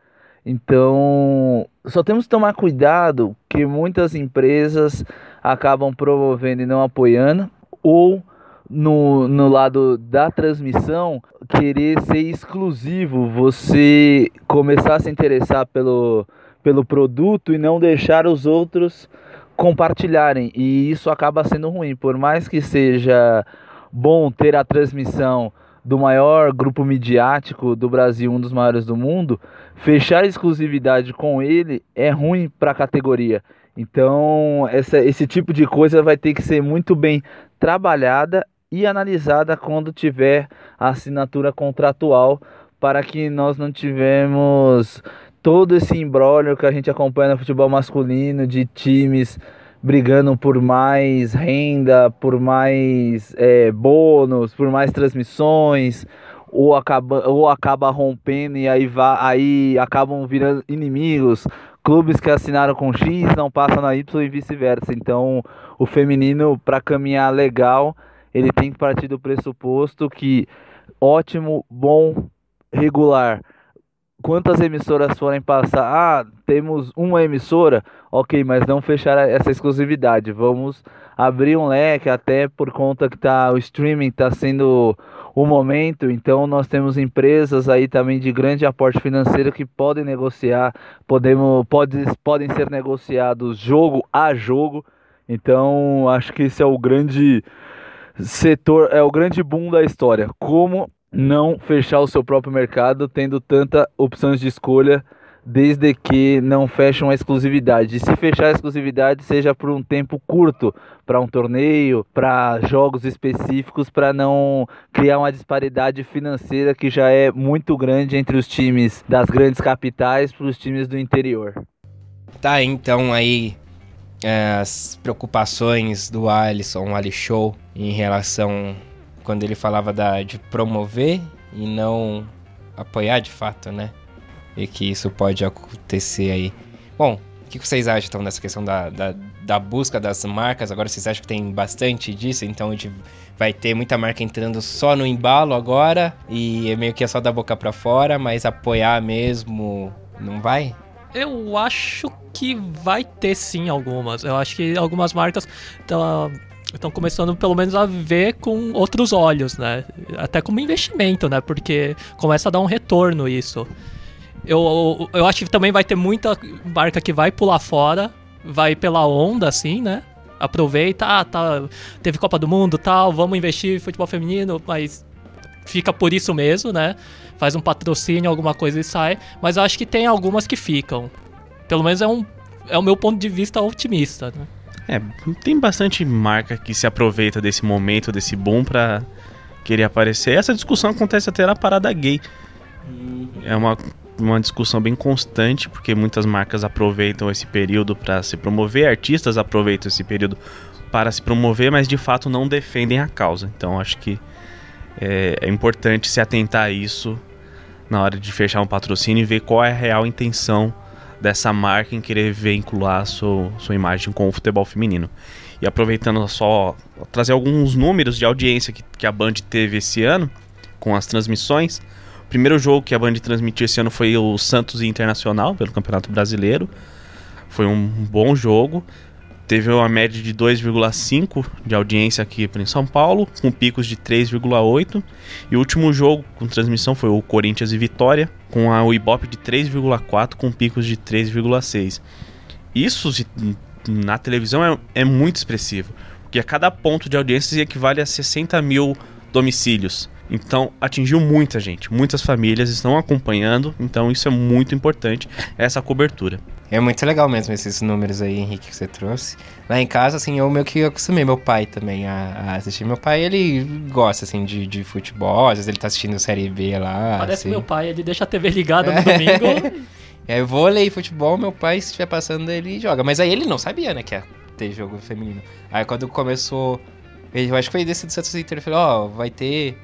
Speaker 8: Então, só temos que tomar cuidado que muitas empresas acabam promovendo e não apoiando, ou no, no lado da transmissão, querer ser exclusivo, você começar a se interessar pelo, pelo produto e não deixar os outros compartilharem. E isso acaba sendo ruim, por mais que seja bom ter a transmissão do maior grupo midiático do Brasil, um dos maiores do mundo, fechar exclusividade com ele é ruim para a categoria. Então, essa, esse tipo de coisa vai ter que ser muito bem trabalhada e analisada quando tiver a assinatura contratual para que nós não tivemos todo esse embrólio que a gente acompanha no futebol masculino de times brigando por mais renda, por mais é, bônus, por mais transmissões, ou acaba, ou acaba rompendo e aí, vai, aí acabam virando inimigos. Clubes que assinaram com X não passam na Y e vice-versa. Então, o feminino, para caminhar legal, ele tem que partir do pressuposto que ótimo, bom, regular. Quantas emissoras forem passar? Ah, temos uma emissora, ok, mas não fechar essa exclusividade. Vamos abrir um leque, até por conta que tá, o streaming está sendo o momento. Então nós temos empresas aí também de grande aporte financeiro que podem negociar, podemos, pode, podem ser negociados jogo a jogo. Então acho que esse é o grande setor, é o grande boom da história. Como não fechar o seu próprio mercado tendo tanta opções de escolha desde que não fecham a exclusividade. E se fechar a exclusividade, seja por um tempo curto, para um torneio, para jogos específicos, para não criar uma disparidade financeira que já é muito grande entre os times das grandes capitais para os times do interior.
Speaker 2: Tá, então aí é, as preocupações do Alisson, Ali Show, em relação quando ele falava da, de promover e não apoiar de fato, né? E que isso pode acontecer aí. Bom, o que vocês acham então dessa questão da, da, da, busca das marcas? Agora vocês acham que tem bastante disso? Então a gente vai ter muita marca entrando só no embalo agora e é meio que é só da boca para fora, mas apoiar mesmo não vai?
Speaker 4: Eu acho que vai ter sim algumas. Eu acho que algumas marcas. Então, estão começando pelo menos a ver com outros olhos, né? Até como investimento, né? Porque começa a dar um retorno isso. Eu, eu acho que também vai ter muita marca que vai pular fora, vai pela onda, assim, né? Aproveita, ah, tá, teve Copa do Mundo tal, vamos investir em futebol feminino, mas fica por isso mesmo, né? Faz um patrocínio, alguma coisa e sai. Mas eu acho que tem algumas que ficam. Pelo menos é, um, é o meu ponto de vista otimista, né?
Speaker 3: É, tem bastante marca que se aproveita desse momento, desse boom pra querer aparecer. Essa discussão acontece até na parada gay. É uma, uma discussão bem constante, porque muitas marcas aproveitam esse período para se promover, artistas aproveitam esse período para se promover, mas de fato não defendem a causa. Então acho que é, é importante se atentar a isso na hora de fechar um patrocínio e ver qual é a real intenção dessa marca em querer vincular sua, sua imagem com o futebol feminino. E aproveitando só trazer alguns números de audiência que, que a Band teve esse ano com as transmissões. O primeiro jogo que a Band transmitiu esse ano foi o Santos Internacional pelo Campeonato Brasileiro. Foi um bom jogo. Teve uma média de 2,5 de audiência aqui em São Paulo, com picos de 3,8. E o último jogo com transmissão foi o Corinthians e Vitória, com a Ibope de 3,4 com picos de 3,6. Isso na televisão é, é muito expressivo, porque a cada ponto de audiência equivale a 60 mil domicílios. Então atingiu muita gente, muitas famílias estão acompanhando, então isso é muito importante, essa cobertura.
Speaker 2: É muito legal mesmo esses números aí, Henrique, que você trouxe. Lá em casa, assim, eu meio que acostumei meu pai também a, a assistir. Meu pai, ele gosta, assim, de, de futebol, às vezes ele tá assistindo Série B lá.
Speaker 4: Parece
Speaker 2: assim.
Speaker 4: meu pai, ele deixa a TV ligada no domingo.
Speaker 2: É, vôlei, futebol, meu pai, se estiver passando, ele joga. Mas aí ele não sabia, né, que ia ter jogo feminino. Aí quando começou, eu acho que foi desse do Santos Inter, ele falou, ó, oh, vai ter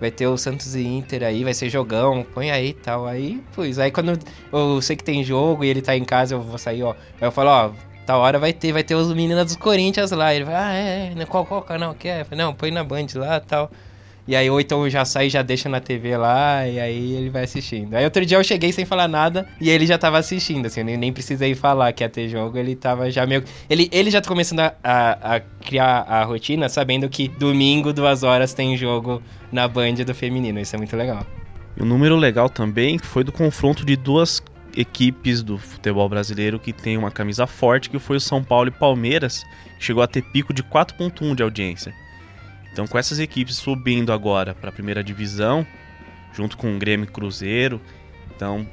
Speaker 2: vai ter o Santos e Inter aí, vai ser jogão, põe aí e tal. Aí, pois, aí quando eu sei que tem jogo e ele tá em casa, eu vou sair, ó. Aí eu falo, ó, tal hora vai ter, vai ter os meninos dos Corinthians lá. Ele vai, ah, é, é, qual, qual canal que é? Não, põe na Band lá e tal. E aí, ou então já sai já deixa na TV lá, e aí ele vai assistindo. Aí outro dia eu cheguei sem falar nada, e ele já tava assistindo, assim, eu nem, nem precisei falar que ia ter jogo, ele tava já meio... Ele, ele já tá começando a, a, a criar a rotina, sabendo que domingo, duas horas, tem jogo na Band do feminino, isso é muito legal.
Speaker 3: E um número legal também foi do confronto de duas equipes do futebol brasileiro que tem uma camisa forte, que foi o São Paulo e Palmeiras, que chegou a ter pico de 4.1 de audiência. Então, com essas equipes subindo agora para a primeira divisão, junto com o Grêmio e Cruzeiro, então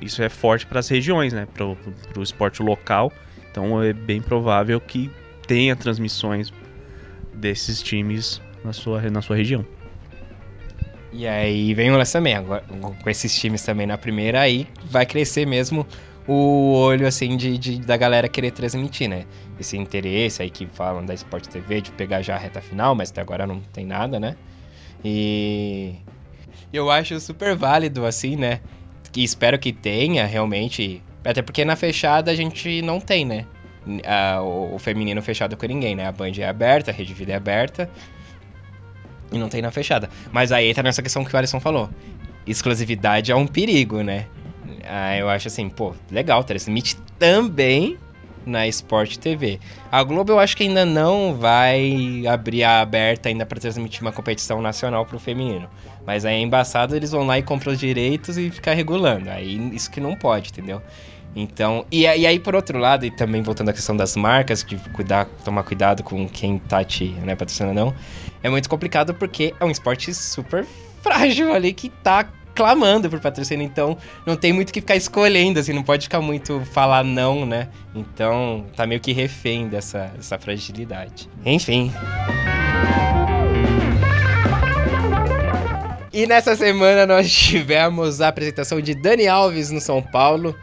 Speaker 3: isso é forte para as regiões, né? Para o esporte local. Então, é bem provável que tenha transmissões desses times na sua, na sua região.
Speaker 2: E aí vem o também, agora, com esses times também na primeira, aí vai crescer mesmo o olho, assim, de, de, da galera querer transmitir, né? Esse interesse aí que falam da Sport TV de pegar já a reta final, mas até agora não tem nada, né? E eu acho super válido, assim, né? E espero que tenha realmente. Até porque na fechada a gente não tem, né? o, o, feminino fechado com ninguém, né? A Band é aberta, a Rede Vida é aberta. E não tem na fechada. Mas aí entra nessa questão que o Alisson falou. Exclusividade é um perigo, né? Ah, eu acho assim, pô, legal, transmite também na Sport TV. A Globo eu acho que ainda não vai abrir a aberta ainda para transmitir uma competição nacional pro feminino. Mas aí é embaçado, eles vão lá e compram os direitos e ficar regulando. Aí isso que não pode, entendeu? Então, e, e aí por outro lado, e também voltando à questão das marcas, de cuidar, tomar cuidado com quem tá te né, patrocinando não, é muito complicado porque é um esporte super frágil ali que tá clamando por patrocínio, então não tem muito que ficar escolhendo, assim, não pode ficar muito falar não, né? Então tá meio que refém dessa, dessa fragilidade. Enfim. E nessa semana nós tivemos a apresentação de Dani Alves no São Paulo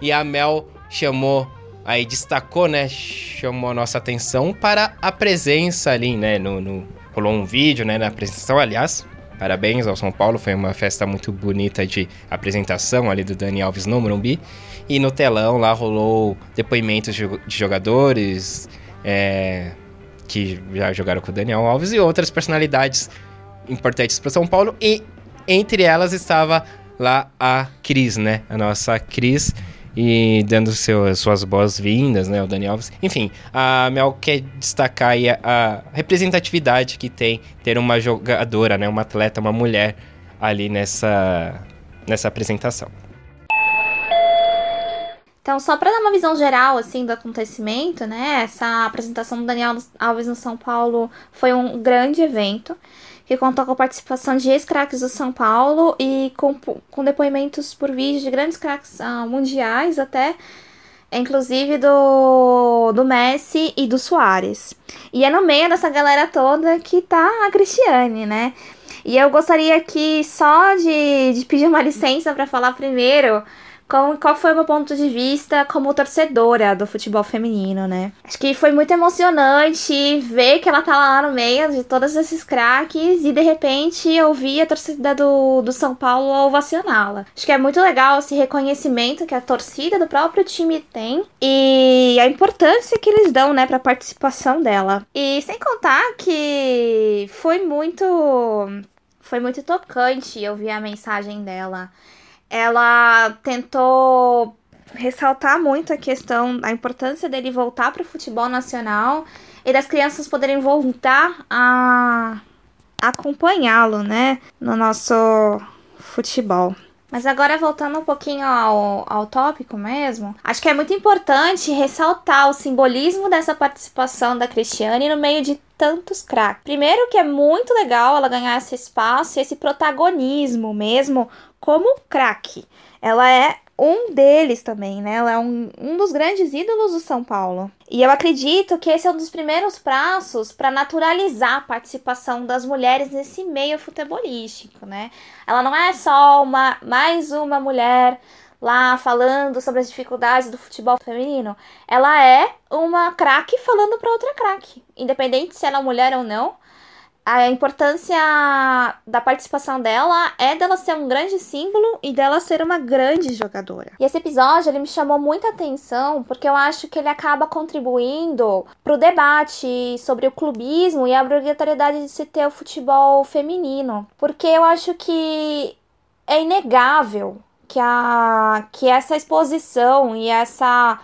Speaker 2: e a Mel chamou aí destacou, né, chamou a nossa atenção para a presença ali, né, no, no rolou um vídeo, né, na apresentação, aliás, Parabéns ao São Paulo, foi uma festa muito bonita de apresentação ali do Dani Alves no Morumbi. E no telão lá rolou depoimentos de jogadores é, que já jogaram com o Daniel Alves e outras personalidades importantes para São Paulo. E entre elas estava lá a Cris, né? A nossa Cris, e dando seu, suas boas-vindas, né, o Dani Alves. Enfim, a Mel quer destacar aí a, a representatividade que tem ter uma jogadora, né, uma atleta, uma mulher ali nessa, nessa apresentação.
Speaker 7: Então, só para dar uma visão geral assim do acontecimento, né? Essa apresentação do Daniel Alves no São Paulo foi um grande evento que contou com a participação de ex-craques do São Paulo e com, com depoimentos por vídeo de grandes craques uh, mundiais até, inclusive do, do Messi e do Soares. E é no meio dessa galera toda que tá a Cristiane, né? E eu gostaria aqui só de, de pedir uma licença para falar primeiro qual, qual foi o meu ponto de vista como torcedora do futebol feminino, né? Acho que foi muito emocionante ver que ela tá lá no meio de todos esses craques e de repente ouvir a torcida do, do São Paulo ovacioná-la. Acho que é muito legal esse reconhecimento que a torcida do próprio time tem e a importância que eles dão, né, pra participação dela. E sem contar que foi muito. Foi muito tocante ouvir a mensagem dela ela tentou ressaltar muito a questão, a importância dele voltar para o futebol nacional e das crianças poderem voltar a acompanhá-lo, né, no nosso futebol. Mas agora voltando um pouquinho ao, ao tópico mesmo, acho que é muito importante ressaltar o simbolismo dessa participação da Cristiane no meio de tantos craques. Primeiro que é muito legal ela ganhar esse espaço esse protagonismo mesmo como craque. Ela é um deles também, né? Ela é um, um dos grandes ídolos do São Paulo. E eu acredito que esse é um dos primeiros passos para naturalizar a participação das mulheres nesse meio futebolístico, né? Ela não é só uma mais uma mulher lá falando sobre as dificuldades do futebol feminino. Ela é uma craque falando para outra craque, independente se ela é mulher ou não a importância da participação dela é dela ser um grande símbolo e dela ser uma grande jogadora. E esse episódio ele me chamou muita atenção porque eu acho que ele acaba contribuindo para o debate sobre o clubismo e a obrigatoriedade de se ter o futebol feminino, porque eu acho que é inegável que a que essa exposição e essa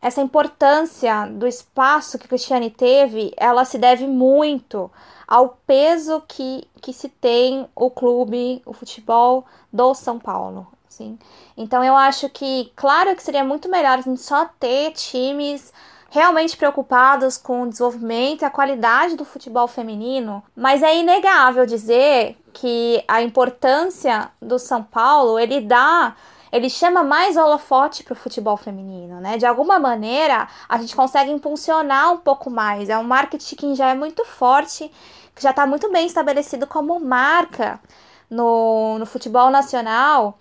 Speaker 7: essa importância do espaço que Cristiane teve, ela se deve muito ao peso que, que se tem o clube, o futebol do São Paulo. Assim. Então eu acho que, claro que seria muito melhor a gente só ter times realmente preocupados com o desenvolvimento e a qualidade do futebol feminino, mas é inegável dizer que a importância do São Paulo ele dá ele chama mais holofote para o futebol feminino, né? De alguma maneira, a gente consegue impulsionar um pouco mais. É um marketing que já é muito forte, que já está muito bem estabelecido como marca no, no futebol nacional.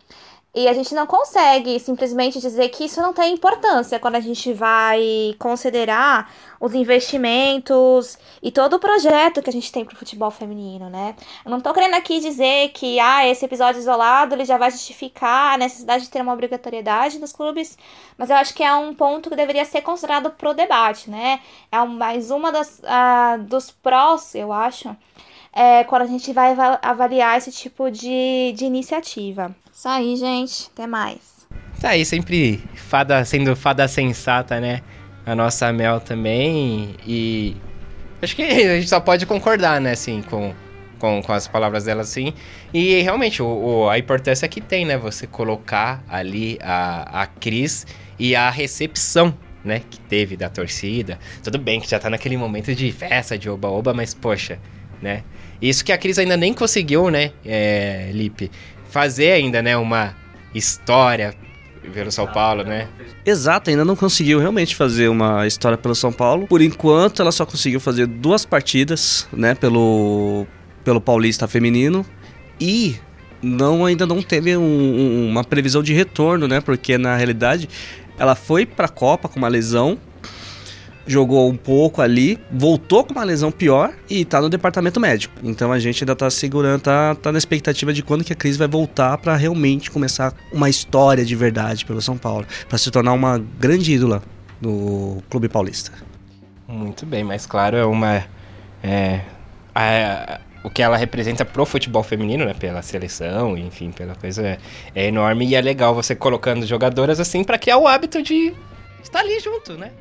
Speaker 7: E a gente não consegue simplesmente dizer que isso não tem importância quando a gente vai considerar os investimentos e todo o projeto que a gente tem para o futebol feminino, né? Eu não tô querendo aqui dizer que ah, esse episódio isolado ele já vai justificar a necessidade de ter uma obrigatoriedade nos clubes, mas eu acho que é um ponto que deveria ser considerado pro debate, né? É mais uma das, uh, dos prós, eu acho, é, quando a gente vai avaliar esse tipo de, de iniciativa. Isso aí, gente. Até mais.
Speaker 2: Tá aí, sempre fada, sendo fada sensata, né? A nossa Mel também. E. Acho que a gente só pode concordar, né, assim, com, com, com as palavras dela, assim. E realmente, o, o, a importância que tem, né? Você colocar ali a, a Cris e a recepção né, que teve da torcida. Tudo bem que já tá naquele momento de festa, de oba-oba, mas poxa, né? Isso que a Cris ainda nem conseguiu, né, é, Lipe, fazer ainda, né, uma história pelo São Paulo, né?
Speaker 6: Exato, ainda não conseguiu realmente fazer uma história pelo São Paulo. Por enquanto, ela só conseguiu fazer duas partidas, né, pelo, pelo Paulista feminino e não ainda não teve um, uma previsão de retorno, né? Porque na realidade ela foi para a Copa com uma lesão jogou um pouco ali, voltou com uma lesão pior e tá no departamento médico. Então a gente ainda tá segurando, tá, tá na expectativa de quando que a crise vai voltar para realmente começar uma história de verdade pelo São Paulo, para se tornar uma grande ídola do clube paulista.
Speaker 2: Muito bem, mas claro, é uma é, a, o que ela representa pro futebol feminino, né? Pela seleção, enfim, pela coisa é, é enorme e é legal você colocando jogadoras assim pra criar o hábito de estar ali junto, né?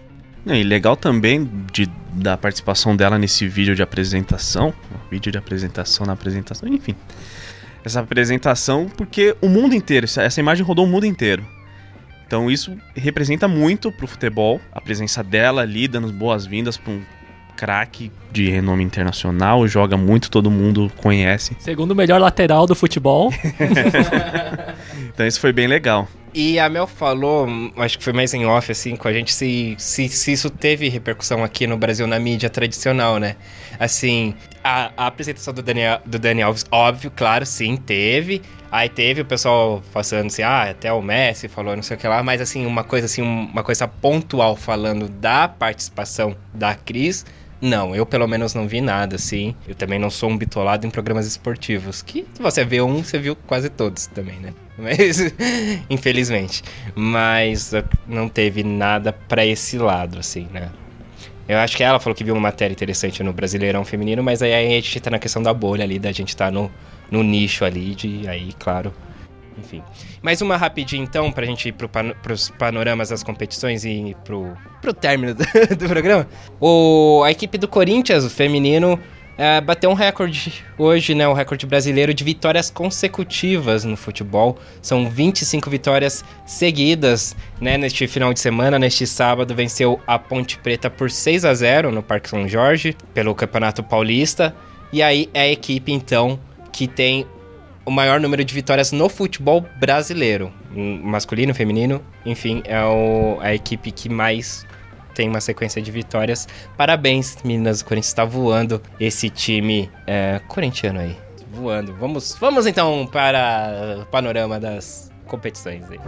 Speaker 3: E legal também de, da participação dela nesse vídeo de apresentação. Vídeo de apresentação na apresentação, enfim. Essa apresentação, porque o mundo inteiro, essa- imagem rodou o mundo inteiro. Então isso representa muito pro futebol, a presença dela ali, dando boas-vindas pra um craque de renome internacional, joga muito, todo mundo conhece.
Speaker 4: Segundo o melhor lateral do futebol.
Speaker 3: Então isso foi bem legal.
Speaker 2: E a Mel falou, acho que foi mais em off, assim, com a gente, se, se, se isso teve repercussão aqui no Brasil na mídia tradicional, né? Assim, a, a apresentação do Daniel, do Dani Alves, óbvio, claro, sim, teve. Aí teve o pessoal passando assim, ah, até o Messi falou, não sei o que lá, mas assim, uma coisa assim, uma coisa pontual falando da participação da Cris, não, eu pelo menos não vi nada, assim. Eu também não sou um bitolado em programas esportivos. Que se você vê um, você viu quase todos também, né? Mas, infelizmente. Mas uh, não teve nada pra esse lado, assim, né? Eu acho que ela falou que viu uma matéria interessante no Brasileirão Feminino, mas aí a gente tá na questão da bolha ali, da gente tá no, no nicho ali, de aí, claro. Enfim. Mais uma rapidinho, então, pra gente ir pro pano, pros panoramas das competições e pro, pro término do, do programa. O, a equipe do Corinthians, o feminino, é, bateu um recorde hoje, né? O recorde brasileiro de vitórias consecutivas no futebol. São 25 vitórias seguidas, né? Neste final de semana, neste sábado, venceu a Ponte Preta por 6 a 0 no Parque São Jorge, pelo Campeonato Paulista. E aí é a equipe, então, que tem o maior número de vitórias no futebol brasileiro. Hum, Masculino, feminino, enfim, é o- a equipe que mais tem uma sequência de vitórias. Parabéns, meninas. O Corinthians está voando esse time é, corintiano aí. Voando. Vamos, vamos então para o panorama das competições aí.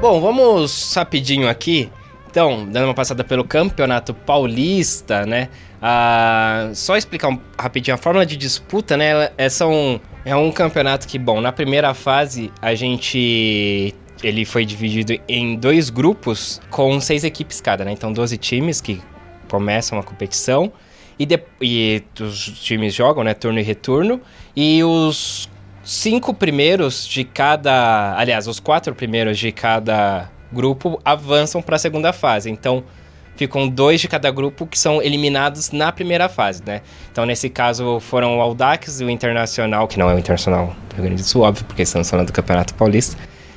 Speaker 2: Bom, vamos rapidinho aqui. Então, dando uma passada pelo Campeonato Paulista, né? Ah, só explicar um- rapidinho a fórmula de disputa, né? É, são, é um campeonato que, bom, na primeira fase a gente. Ele foi dividido em dois grupos com seis equipes cada, né? Então, 12 times que começam a competição. E, de- e os times jogam, né? Turno e retorno. E os cinco primeiros de cada. Aliás, os quatro primeiros de cada grupo avançam para a segunda fase. Então, ficam dois de cada grupo que são eliminados na primeira fase, né? Então, nesse caso, foram o Audax e o Internacional, que não é o Internacional do Rio Grande do Sul, óbvio, porque estamos falando do Campeonato Paulista.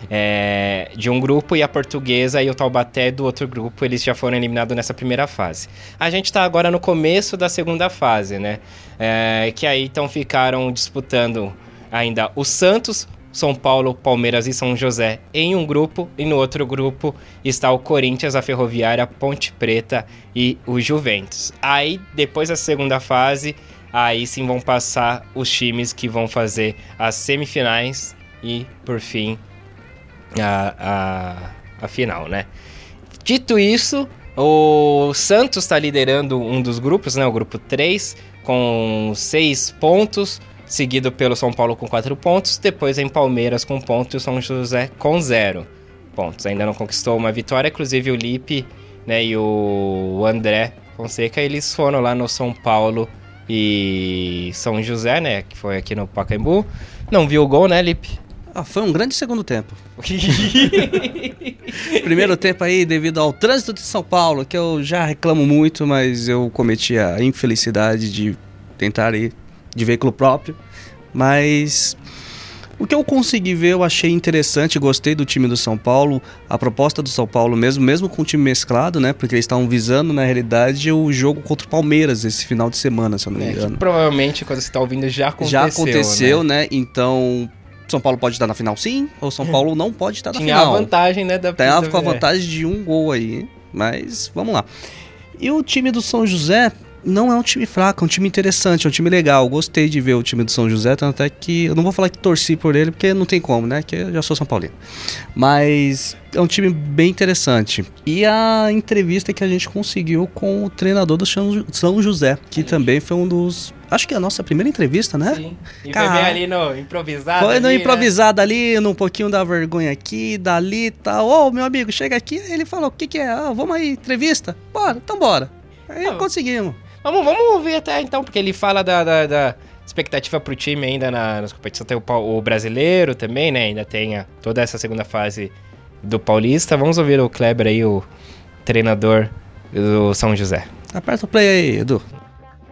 Speaker 2: é, de um grupo e a portuguesa e o Taubaté do outro grupo, eles já foram eliminados nessa primeira fase. A gente está agora no começo da segunda fase, né? É, que aí então ficaram disputando ainda o Santos, São Paulo, Palmeiras e São José em um grupo, e no outro grupo está o Corinthians, a Ferroviária, Ponte Preta e o Juventus. Aí, depois da segunda fase, aí sim vão passar os times que vão fazer as semifinais e, por fim, a, a, a final, né? Dito isso, o Santos está liderando um dos grupos, né? O grupo 3, com 6 pontos, seguido pelo São Paulo com 4 pontos, depois em Palmeiras com ponto e o São José com 0 pontos. Ainda não conquistou uma vitória, inclusive o Lipe né, e o André Fonseca, eles foram lá no São Paulo e São José, né? Que foi aqui no Pacaembu. Não viu o gol, né, Lipe?
Speaker 6: Ah, foi um grande segundo tempo. Primeiro tempo aí, devido ao trânsito de São Paulo, que eu já reclamo muito, mas eu cometi a infelicidade de tentar ir de veículo próprio. Mas o que eu consegui ver, eu achei interessante, gostei do time do São Paulo, a proposta do São Paulo mesmo, mesmo com o time mesclado, né? Porque eles estavam visando, na realidade, o jogo contra o Palmeiras esse final de semana, se eu não me
Speaker 2: É,
Speaker 6: engano.
Speaker 2: provavelmente, quando você está ouvindo, já aconteceu.
Speaker 6: Já aconteceu,
Speaker 2: né?
Speaker 6: né? Então, São Paulo pode estar na final sim, ou São Paulo não pode estar na
Speaker 2: Tinha
Speaker 6: final.
Speaker 2: a vantagem, né? Da
Speaker 6: Tava com a
Speaker 2: é.
Speaker 6: vantagem de um gol aí, mas vamos lá. E o time do São José não é um time fraco, é um time interessante, é um time legal. Gostei de ver o time do São José, tanto é que eu não vou falar que torci por ele, porque não tem como, né? Que eu já sou São Paulino. Mas é um time bem interessante. E a entrevista que a gente conseguiu com o treinador do São José, que também foi um dos. Acho que é a nossa primeira entrevista, né?
Speaker 2: Sim. E
Speaker 6: Cara,
Speaker 2: foi ali no improvisado.
Speaker 6: Foi no
Speaker 2: ali, né?
Speaker 6: improvisado ali, num pouquinho da vergonha aqui, dali e tal. Ô, meu amigo, chega aqui. Aí ele falou: o que, que é? Ah, vamos aí, entrevista? Bora, então bora. Aí
Speaker 2: Ah,
Speaker 6: conseguimos.
Speaker 2: Vamos, vamos ver até então, porque ele fala da, da, da expectativa pro time ainda na, nas competições. Tem o, o brasileiro também, né? Ainda tem a- toda essa segunda fase do Paulista. Vamos ouvir o Kleber aí, o treinador do São José.
Speaker 6: Aperta o play aí, Edu.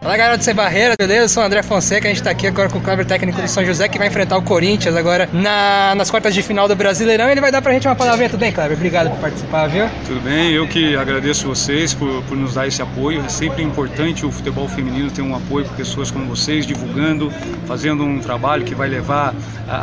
Speaker 9: Galera do Sem Barreira, beleza? Eu sou o André Fonseca, a gente tá aqui agora com o Kleber técnico do São José que vai enfrentar o Corinthians agora na- nas quartas de final do Brasileirão. Ele vai dar pra gente uma palavrinha, tudo bem, Kleber? Obrigado por participar, viu?
Speaker 10: Tudo bem, eu que agradeço vocês por, por nos dar esse apoio. É sempre importante o futebol feminino ter um apoio com pessoas como vocês, divulgando, fazendo um trabalho que vai levar a,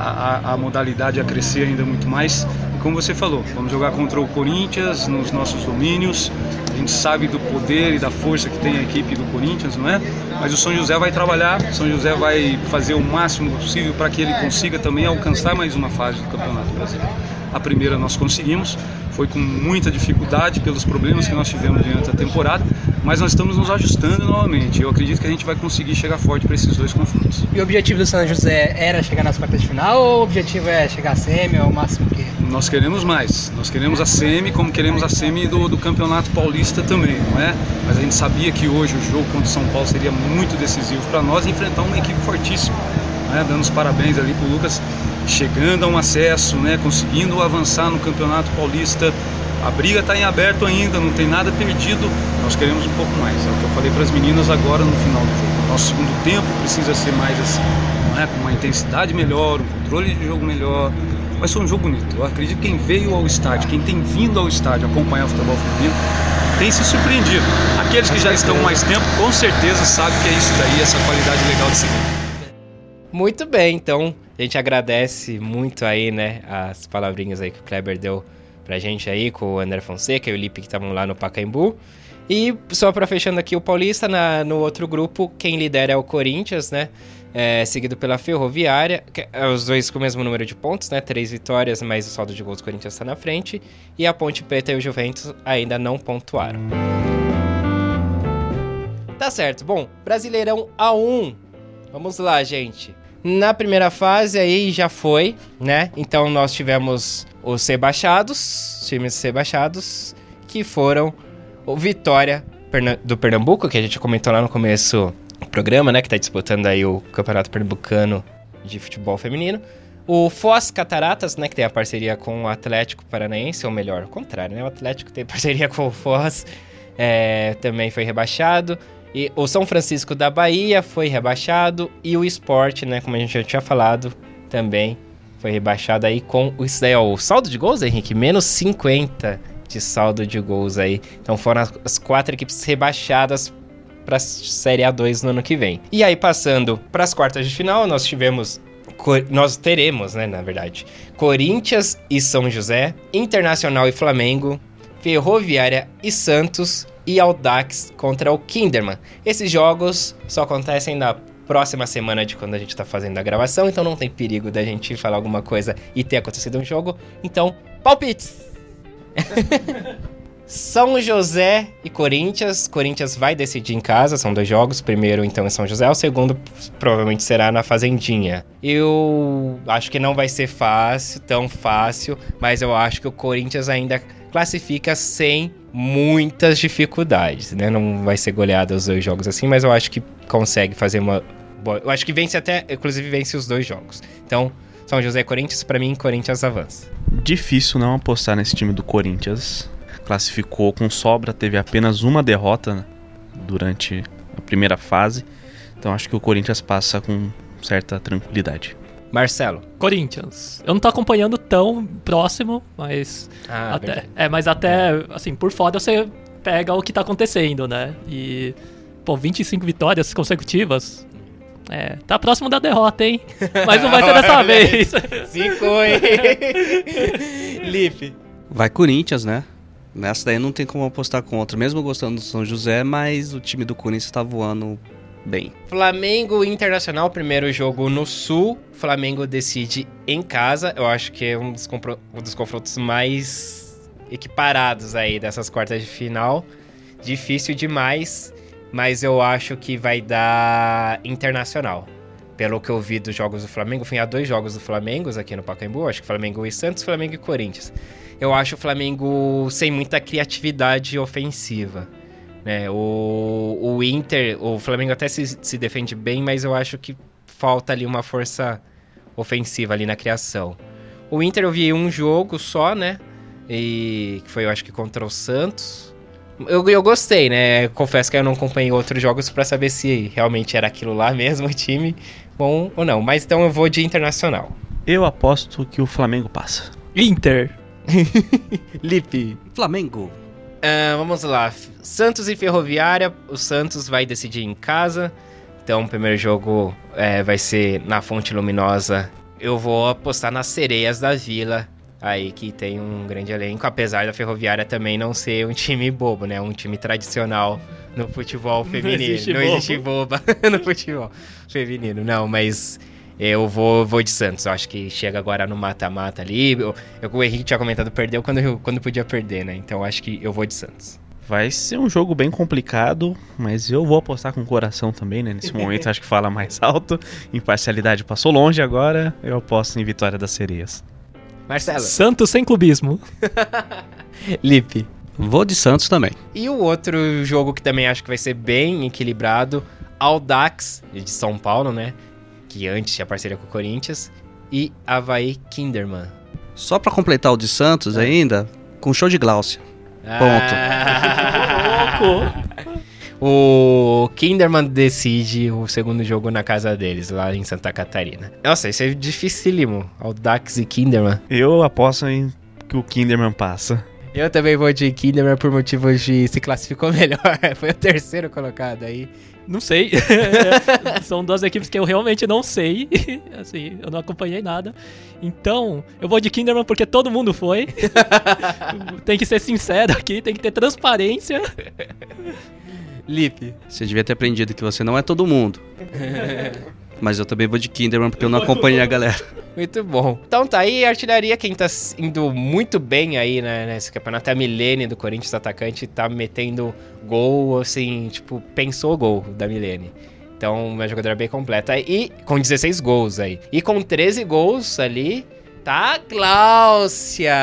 Speaker 10: a, a modalidade a crescer ainda muito mais. Como você falou, vamos jogar contra o Corinthians nos nossos domínios. A gente sabe do poder e da força que tem a equipe do Corinthians, não é? Mas o São José vai trabalhar, São José vai fazer o máximo possível para que ele consiga também alcançar mais uma fase do Campeonato Brasileiro. A primeira nós conseguimos, foi com muita dificuldade pelos problemas que nós tivemos durante a temporada, mas nós estamos nos ajustando novamente. Eu acredito que a gente vai conseguir chegar forte para esses dois confrontos.
Speaker 9: E o objetivo do São José era chegar nas quartas de final ou o objetivo é chegar a semi, ou o máximo que...
Speaker 10: Nós queremos mais, nós queremos a semi, como queremos a semi do, do Campeonato Paulista também, não é? Mas a gente sabia que hoje o jogo contra o São Paulo seria muito decisivo para nós enfrentar uma equipe fortíssima. Né? Dando os parabéns ali para o Lucas, chegando a um acesso, né? conseguindo avançar no Campeonato Paulista. A briga está em aberto ainda, não tem nada perdido. Nós queremos um pouco mais. É o que eu falei para as meninas agora no final do jogo. Nosso segundo tempo precisa ser mais assim, não é? com uma intensidade melhor, um controle de jogo melhor. Vai ser um jogo bonito. Eu acredito que quem veio ao estádio, quem tem vindo ao estádio acompanhar o futebol feminino, tem se surpreendido. Aqueles que já estão mais tempo, com certeza sabem que é isso daí, essa qualidade legal de se ver.
Speaker 2: Muito bem, então a gente agradece muito aí, né, as palavrinhas aí que o Kleber deu pra gente aí, com o André Fonseca e o Lipe que estavam lá no Pacaembu. E só pra fechando aqui o Paulista, na- no outro grupo, quem lidera é o Corinthians, né? É, seguido pela Ferroviária, é os dois com o mesmo número de pontos, né? Três vitórias, mas o saldo de gols do Corinthians está na frente. E a Ponte Preta e o Juventus ainda não pontuaram. Tá certo. Bom, Brasileirão A1. Vamos lá, gente. Na primeira fase aí já foi, né? Então nós tivemos os rebaixados, times rebaixados, que foram o Vitória do Pernambuco, que a gente comentou lá no começo programa, né? Que tá disputando aí o Campeonato Pernambucano de Futebol Feminino. O Foz Cataratas, né? Que tem a parceria com o Atlético Paranaense, ou melhor, o contrário, né? O Atlético tem parceria com o Foz, é, também foi rebaixado. E o São Francisco da Bahia foi rebaixado. E o Sport, né? Como a gente já tinha falado, também foi rebaixado aí com isso ó, o saldo de gols, Henrique, menos 50 de saldo de gols aí. Então foram as quatro equipes rebaixadas para Série A2 no ano que vem. E aí passando para as quartas de final, nós tivemos nós teremos, né, na verdade, Corinthians e São José, Internacional e Flamengo, Ferroviária e Santos e Audax contra o Kinderman. Esses jogos só acontecem na próxima semana de quando a gente tá fazendo a gravação, então não tem perigo da gente falar alguma coisa e ter acontecido um jogo. Então, palpites! São José e Corinthians. Corinthians vai decidir em casa, são dois jogos. O primeiro, então, em São José. O segundo, provavelmente, será na Fazendinha. Eu acho que não vai ser fácil, tão fácil, mas eu acho que o Corinthians ainda classifica sem muitas dificuldades, né? Não vai ser goleada os dois jogos assim, mas eu acho que consegue fazer uma. Eu acho que vence até, inclusive, vence os dois jogos. Então, São José e Corinthians, pra mim, Corinthians avança.
Speaker 3: Difícil não apostar nesse time do Corinthians. Classificou com sobra, teve apenas uma derrota né, durante a primeira fase. Então acho que o Corinthians passa com certa tranquilidade.
Speaker 2: Marcelo.
Speaker 4: Corinthians. Eu não tô acompanhando tão próximo, mas
Speaker 2: Ah,
Speaker 4: até,
Speaker 2: verdade.
Speaker 4: é, mas até assim, por fora você pega o que tá acontecendo, né? E pô, 25 vitórias consecutivas. É, tá próximo da derrota, hein? Mas não vai ser dessa vez.
Speaker 2: Cinco, hein? Lipe.
Speaker 6: Vai Corinthians, né? Nessa daí não tem como apostar contra. Mesmo gostando do São José, mas o time do Corinthians tá voando bem.
Speaker 2: Flamengo Internacional, primeiro jogo no Sul. Flamengo decide em casa. Eu acho que é um dos, um dos confrontos mais equiparados aí dessas quartas de final. Difícil demais, mas eu acho que vai dar Internacional. Pelo que eu vi dos jogos do Flamengo, fui a dois jogos do Flamengo aqui no Pacaembu. Acho que Flamengo e Santos, Flamengo e Corinthians. Eu acho o Flamengo sem muita criatividade ofensiva. Né? O, o Inter, o Flamengo até se, se defende bem, mas eu acho que falta ali uma força ofensiva ali na criação. O Inter eu vi um jogo só, né? E que foi, eu acho que contra o Santos. Eu, eu gostei, né? Confesso que eu não acompanhei outros jogos para saber se realmente era aquilo lá mesmo, o time, bom ou não. Mas então eu vou de internacional.
Speaker 3: Eu aposto que o Flamengo passa.
Speaker 4: Inter.
Speaker 2: Lipe.
Speaker 6: Flamengo.
Speaker 2: Ah, vamos lá. Santos e Ferroviária. O Santos vai decidir em casa. Então o primeiro jogo é, vai ser na Fonte Luminosa. Eu vou apostar nas Sereias da Vila. Aí que tem um grande elenco, apesar da Ferroviária também não ser um time bobo, né? Um time tradicional no futebol feminino.
Speaker 4: existe
Speaker 2: não
Speaker 4: bobo.
Speaker 2: existe boba no futebol feminino, não, mas eu vou, vou de Santos. Eu acho que chega agora no mata-mata ali. Eu, eu, o Henrique tinha comentado, perdeu quando, quando podia perder, né? Então eu acho que eu vou de Santos.
Speaker 3: Vai ser um jogo bem complicado, mas eu vou apostar com o coração também, né? Nesse momento acho que fala mais alto. Imparcialidade passou longe agora. Eu aposto em vitória das sereias.
Speaker 2: Marcelo.
Speaker 4: Santos sem clubismo.
Speaker 2: Lipe.
Speaker 6: Vou de Santos também.
Speaker 2: E o outro jogo que também acho que vai ser bem equilibrado, Audax, de São Paulo, né? Que antes tinha parceria com o Corinthians. E Havaí Kinderman.
Speaker 6: Só pra completar o de Santos ainda, com show de Glaucia.
Speaker 2: Ponto. o Kinderman decide o segundo jogo na casa deles, lá em Santa Catarina. Nossa, isso é dificílimo. Audax e Kinderman.
Speaker 3: Eu aposto em que o Kinderman passa.
Speaker 2: Eu também vou de Kinderman por motivos de se classificou melhor. Foi o terceiro colocado aí.
Speaker 4: Não sei. São duas equipes que eu realmente não sei. assim, eu não acompanhei nada. Então, eu vou de Kinderman porque todo mundo foi. tem que ser sincero aqui, tem que ter transparência.
Speaker 2: Lipe.
Speaker 6: Você devia ter aprendido que você não é todo mundo. Mas eu também vou de Kinderman porque eu não acompanhei a galera.
Speaker 2: Muito bom. Então tá aí, artilharia, quem tá indo muito bem aí né, nesse campeonato é a Milene do Corinthians, atacante, tá metendo gol, assim, tipo, pensou gol da Milene. Então, uma jogadora bem completa. E com 16 gols aí. E com 13 gols ali, tá a Gláucia.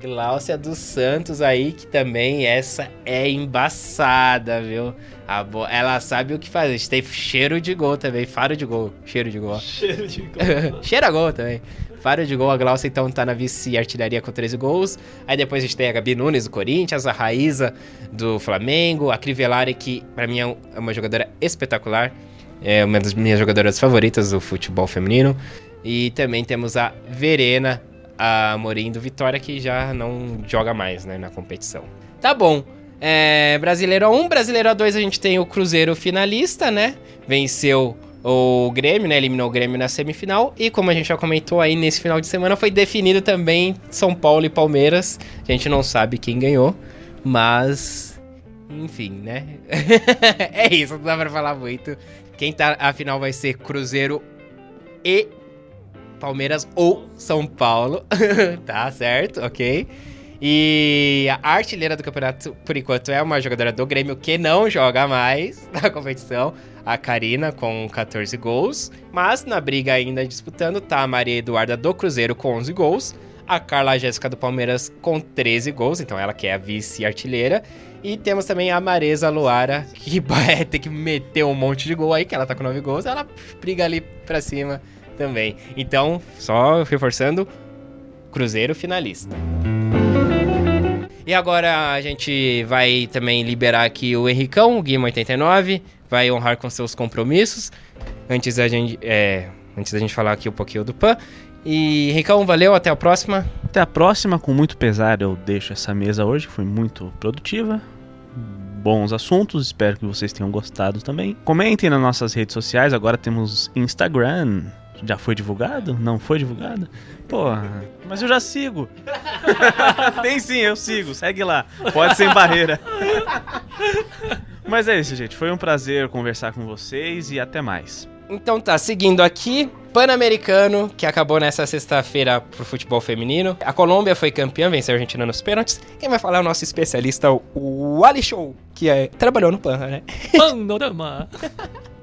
Speaker 2: Gláucia dos Santos aí, que também essa é embaçada, viu? Bo... Ela sabe o que fazer. A gente tem cheiro de gol também. Faro de gol. Cheiro de gol.
Speaker 4: Cheiro de gol.
Speaker 2: Cheira gol também. Faro de gol. A Glaucia então tá na vice-artilharia com 13 gols. Aí depois a gente tem a Gabi Nunes do Corinthians, a Raíza do Flamengo, a Crivellari, que pra mim é uma jogadora espetacular. É uma das minhas jogadoras favoritas do futebol feminino. E também temos a Verena, a Morim do Vitória, que já não joga mais né, na competição. Tá bom. É, brasileiro 1, Brasileiro 2 a gente tem o Cruzeiro finalista, né? Venceu o Grêmio, né? Eliminou o Grêmio na semifinal. E como a gente já comentou aí nesse final de semana, foi definido também São Paulo e Palmeiras. A gente não sabe quem ganhou, mas. Enfim, né? é isso, não dá pra falar muito. Quem tá. A final vai ser Cruzeiro e Palmeiras ou São Paulo. tá certo, ok. E a artilheira do campeonato, por enquanto, é uma jogadora do Grêmio que não joga mais na competição, a Karina, com 14 gols. Mas na briga ainda disputando tá a Maria Eduarda do Cruzeiro com 11 gols, a Carla Jéssica do Palmeiras com 13 gols, então ela que é a vice-artilheira. E temos também a Maresa Luara, que vai ter que meter um monte de gol aí, que ela tá com 9 gols, ela briga ali pra cima também. Então, só reforçando, Cruzeiro finalista. E agora a gente vai também liberar aqui o Henricão, o Guima 89, vai honrar com seus compromissos. Antes da gente, é, antes da gente falar aqui um pouquinho do PAN. E Henricão, valeu, até a próxima.
Speaker 3: Até a próxima, com muito pesar eu deixo essa mesa hoje, foi muito produtiva. Bons assuntos, espero que vocês tenham gostado também. Comentem nas nossas redes sociais, agora temos Instagram. Já foi divulgado? Não foi divulgado? Porra, mas eu já sigo. Tem sim, eu sigo, segue lá. Pode sem barreira. mas é isso, gente. Foi um prazer conversar com vocês e até mais.
Speaker 2: Então tá, seguindo aqui, Pan-Americano, que acabou nessa sexta-feira pro futebol feminino. A Colômbia foi campeã, venceu a Argentina nos pênaltis. Quem vai falar é o nosso especialista, o Ali Show, que é, trabalhou no Pan, né?
Speaker 4: Panorama.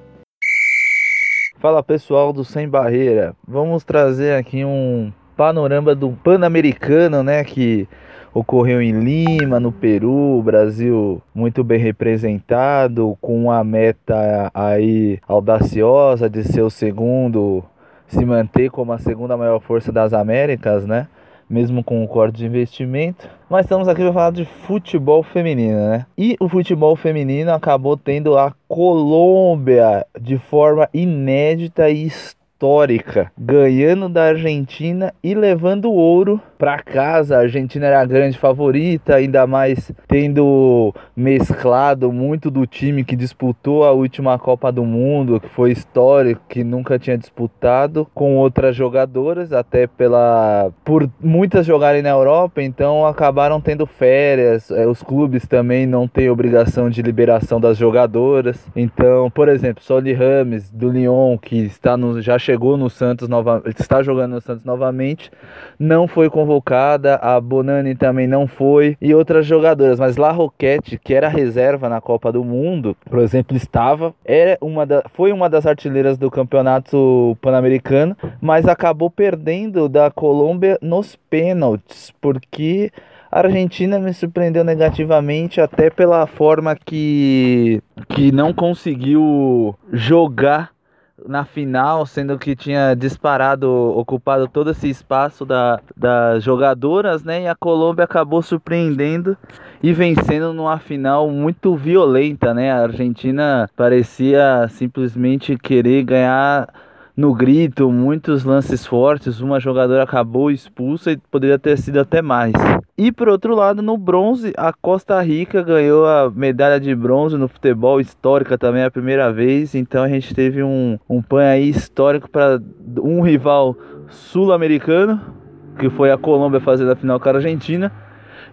Speaker 8: Fala pessoal do Sem Barreira, vamos trazer aqui um panorama do Pan-Americano, né? Que ocorreu em Lima, no Peru, Brasil muito bem representado, com uma meta aí audaciosa de ser o segundo, se manter como a segunda maior força das Américas, né? Mesmo com o corte de investimento. Mas estamos aqui para falar de futebol feminino, né? E o futebol feminino acabou tendo a Colômbia de forma inédita e histórica histórica, ganhando da Argentina e levando ouro para casa. A Argentina era a grande favorita, ainda mais tendo mesclado muito do time que disputou a última Copa do Mundo, que foi histórico, que nunca tinha disputado, com outras jogadoras, até pela por muitas jogarem na Europa, então acabaram tendo férias. É, os clubes também não têm obrigação de liberação das jogadoras. Então, por exemplo, Soli Rames do Lyon, que está no, já chegou no Santos novamente, está jogando no Santos novamente, não foi convocada, a Bonani também não foi e outras jogadoras, mas La Roquette, que era reserva na Copa do Mundo, por exemplo, estava, era uma da, foi uma das artilheiras do Campeonato Pan-Americano, mas acabou perdendo da Colômbia nos pênaltis, porque a Argentina me surpreendeu negativamente até pela forma que que não conseguiu jogar na final, sendo que tinha disparado, ocupado todo esse espaço da, das jogadoras, né? E a Colômbia acabou surpreendendo e vencendo numa final muito violenta, né? A Argentina parecia simplesmente querer ganhar no grito, muitos lances fortes, uma jogadora acabou expulsa e poderia ter sido até mais. E por outro lado, no bronze, a Costa Rica ganhou a medalha de bronze no futebol histórica também a primeira vez, então a gente teve um, um pan aí histórico para um rival sul-americano, que foi a Colômbia fazendo a final com a Argentina